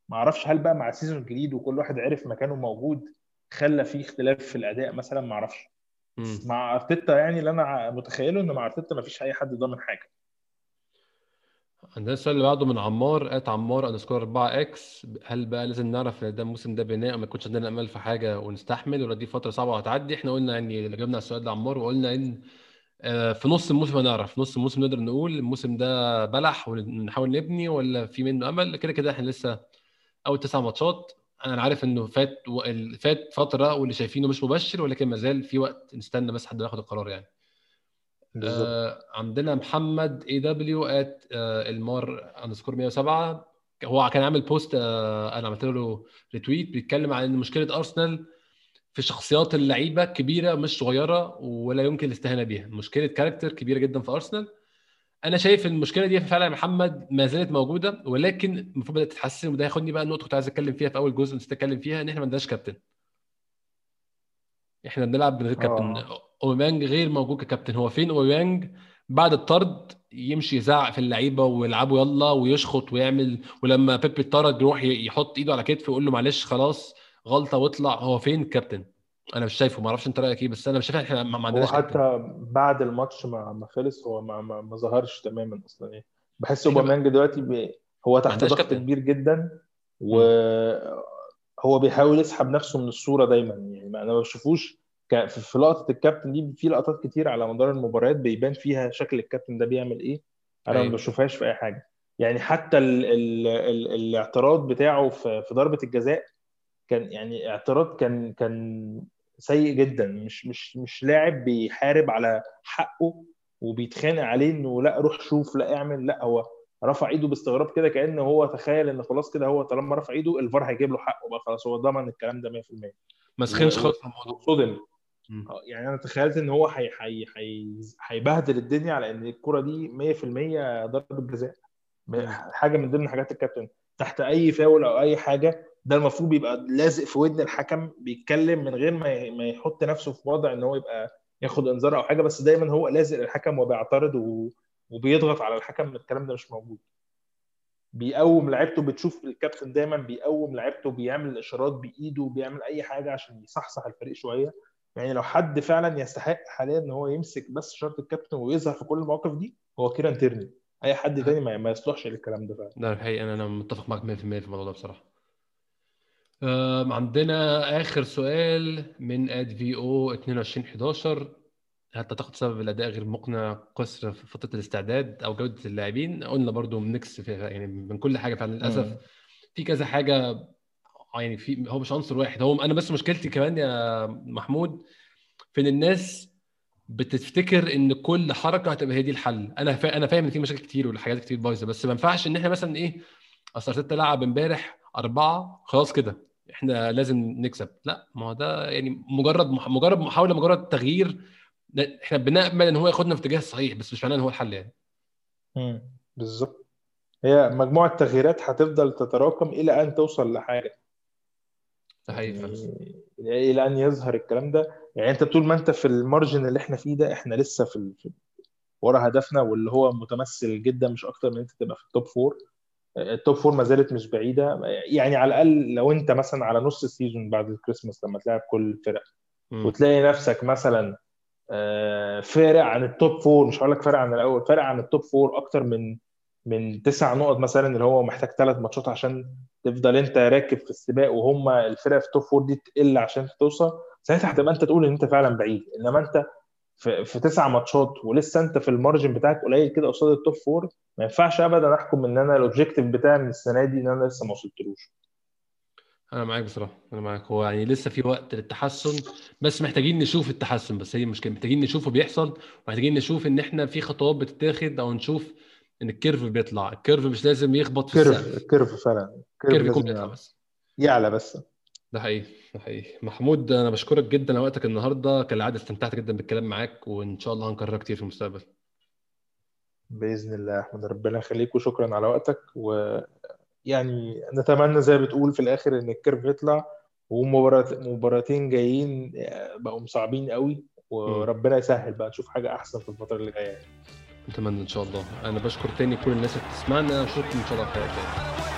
[SPEAKER 2] ما أعرفش هل بقى مع season الجديد وكل واحد عرف مكانه موجود خلى فيه اختلاف في الأداء مثلا؟ ما
[SPEAKER 1] أعرفش.
[SPEAKER 2] مع أرتيتا يعني اللي أنا متخيله إن مع أرتيتا ما فيش أي حد ضامن حاجة.
[SPEAKER 1] عندنا السؤال اللي بعده من عمار at عمار underscore 4 x هل بقى لازم نعرف إن ده الموسم ده بناء وما يكونش عندنا أمل في حاجة ونستحمل؟ ولا دي فترة صعبة وهتعدي؟ إحنا قلنا يعني اللي جبنا السؤال ده عمار وقلنا إن آه، في نص الموسم هنعرف نص الموسم نقدر نقول الموسم ده بلح ونحاول نبني ولا في منه أمل؟ كده كده إحنا لسه أول تسع ماتشات. أنا عارف إنه فات. فات فترة واللي شايفينه مش مبشر ولكن ما زال في وقت نستنى بس حد ياخد القرار يعني. آه عندنا محمد A W at المار underscore 107 هو كان عامل بوست آه أنا عملت له retweet بيتكلم عن إن مشكلة أرسنال في شخصيات اللعيبة كبيرة مش صغيرة ولا يمكن الاستهانة بيها. مشكلة character كبيرة جدا في أرسنال. أنا شايف المشكلة دي فعلا يا محمد ما زالت موجودة ولكن المفروض بدأت تتحسن وده هياخدني بقى النقطة كنت عايز أتكلم فيها في أول جزء نسيت أتكلم فيها إن إحنا ما عندناش كابتن إحنا بنلعب من غير كابتن
[SPEAKER 2] آه
[SPEAKER 1] أوباميانج غير موجود ككابتن. هو فين أوباميانج؟ بعد الطرد يمشي يزعق في اللعيبة ويلعبوا يلا ويشخط ويعمل. ولما بيبي اتطرد يروح يحط إيده على كتفه ويقول له معلش خلاص غلطة واطلع. هو فين الكابتن؟ أنا مش شايفه ما أعرفش أنت رأيك إيه بس أنا مش شايف إحنا ما عندناش
[SPEAKER 2] حتى بعد الماتش ما ما خلص هو ما, ما, ما ظهرش تماما أصلا. يعني بحس. أوباميانج دلوقتي هو تحت ضغط
[SPEAKER 1] كابتن.
[SPEAKER 2] كبير جدا. وهو بيحاول يسحب نفسه من الصورة دايما. يعني ما أنا ما بشوفوش في لقطة الكابتن دي في لقطات كتير على مدار المباريات بيبان فيها شكل الكابتن ده بيعمل إيه. أنا ما
[SPEAKER 1] أيوة.
[SPEAKER 2] بشوفهاش في أي حاجة. يعني حتى ال ال ال الاعتراض بتاعه في في ضربة الجزاء كان يعني اعتراض كان كان سيء جدا. مش مش مش لاعب بيحارب على حقه وبيتخانق عليه إنه لا روح شوف لا اعمل لا هو رفع ايده باستغراب كده كأنه هو تخيل إن خلاص كده هو طالما رفع ايده الفار هيجيب له حقه بقى خلاص هو ضمن الكلام ده 100%
[SPEAKER 1] ما سخنش خالص الموضوع.
[SPEAKER 2] صدم. آه، يعني أنا تخيلت إن هو هي هي هي هيبهدل الدنيا على إن الكرة دي 100% ضربة جزاء. حاجة من ضمن حاجات الكابتن. تحت أي فاول أو أي حاجة ده المفروض بيبقى لازق في ودن الحكم بيتكلم من غير ما ما يحط نفسه في وضع إن هو يبقى ياخد إنذار أو حاجة بس دايما هو لازق للحكم وبيعترض و... وبيضغط على الحكم الكلام ده مش موجود. بيقوم لعيبته بتشوف الكابتن دايما بيقوم لعيبته بيعمل اشارات بإيده بيعمل أي حاجة عشان يصحصح الفريق شوية. يعني لو حد فعلا يستحق حاليا إن هو يمسك بس شرط الكابتن ويظهر في كل المواقف دي هو كيران تيرني. أي حد تاني ما, يصلحش للكلام ده فعلا.
[SPEAKER 1] ده الحقيقة أنا أنا متفق معاك 100% في الموضوع ده بصراحة. أم، عندنا آخر سؤال من اد في أو 2211 هل تعتقد سبب الأداء غير مقنع قصر في فترة الاستعداد أو جودة اللاعبين؟ قلنا برضو ميكس في يعني من كل حاجة فعلا للأسف.
[SPEAKER 2] مم.
[SPEAKER 1] في كذا حاجة يعني في هو مش عنصر واحد. هو أنا بس مشكلتي كمان يا محمود في إن الناس بتفتكر إن كل حركة هتبقى هي دي الحل. أنا فا... أنا فاهم إن في مشاكل كتير والحاجات كتير بايظة بس ما ينفعش إن إحنا مثلا إيه أصل أرتيتا لعب إمبارح أربعة خلاص كده. إحنا لازم نكسب. لا ما هو ده يعني مجرد مح... مجرد محاولة مجرد تغيير إحنا بنأمل إن هو ياخدنا في اتجاه صحيح بس مش معناه إن هو الحل يعني
[SPEAKER 2] مم. بالظبط هي مجموعة تغييرات هتفضل تتراكم إلى أن توصل لحاجة
[SPEAKER 1] ده حقيقي.
[SPEAKER 2] يعني إلى أن يظهر الكلام ده يعني أنت طول ما أنت في ال margin اللي إحنا فيه ده إحنا لسه في, ال... في ورا هدفنا واللي هو متمثل جدا مش أكتر من أنت تبقى في ال top four ال top four ما زالت مش بعيدة يعني على الأقل لو أنت مثلا على نص ال season بعد الكريسماس لما تلعب كل الفرق. وتلاقي نفسك مثلا فارق عن ال top four مش هقول لك فارق عن الأول فارق عن ال top four أكتر من من تسع نقط مثلا اللي هو محتاج ثلاث ماتشات عشان تفضل أنت راكب في السباق وهم الفرق في ال top four دي تقل عشان توصل. ساعتها هتبقى أنت تقول إن أنت فعلا بعيد. إنما أنت في, في تسع ماتشات ولسه أنت في ال margin بتاعك قليل كده قصاد ال top four ما ينفعش ابدا أحكم إن أنا ال objective بتاعي من السنة دي إن أنا لسه ما وصلتلوش.
[SPEAKER 1] أنا معاك بصراحة أنا معاك. هو يعني لسه في وقت للتحسن بس محتاجين نشوف التحسن بس هي المشكلة. محتاجين نشوفه بيحصل ومحتاجين نشوف إن إحنا في خطوات بتتاخد أو نشوف إن ال curve بيطلع. ال curve مش لازم يخبط في السقف.
[SPEAKER 2] ال curve فعلا.
[SPEAKER 1] ال
[SPEAKER 2] curve
[SPEAKER 1] يكون بيطلع بس.
[SPEAKER 2] يعلى بس.
[SPEAKER 1] ده حقيقي ده حقيقي. محمود أنا بشكرك جدا على وقتك النهارده. كالعاده استمتعت جدا بالكلام معاك وإن شاء الله هنكررها كتير في المستقبل.
[SPEAKER 2] بإذن الله يا أحمد ربنا يخليك وشكرا على وقتك ويعني نتمنى زي ما بتقول في الآخر إن الكيرف يطلع ومبارات مباراتين جايين بقوا صعبين قوي وربنا يسهل بقى نشوف حاجة أحسن في الفترة اللي جاية.
[SPEAKER 1] اتمنى إن شاء الله. أنا بشكر تاني كل الناس اللي بتسمعنا. أشوفكم إن شاء الله في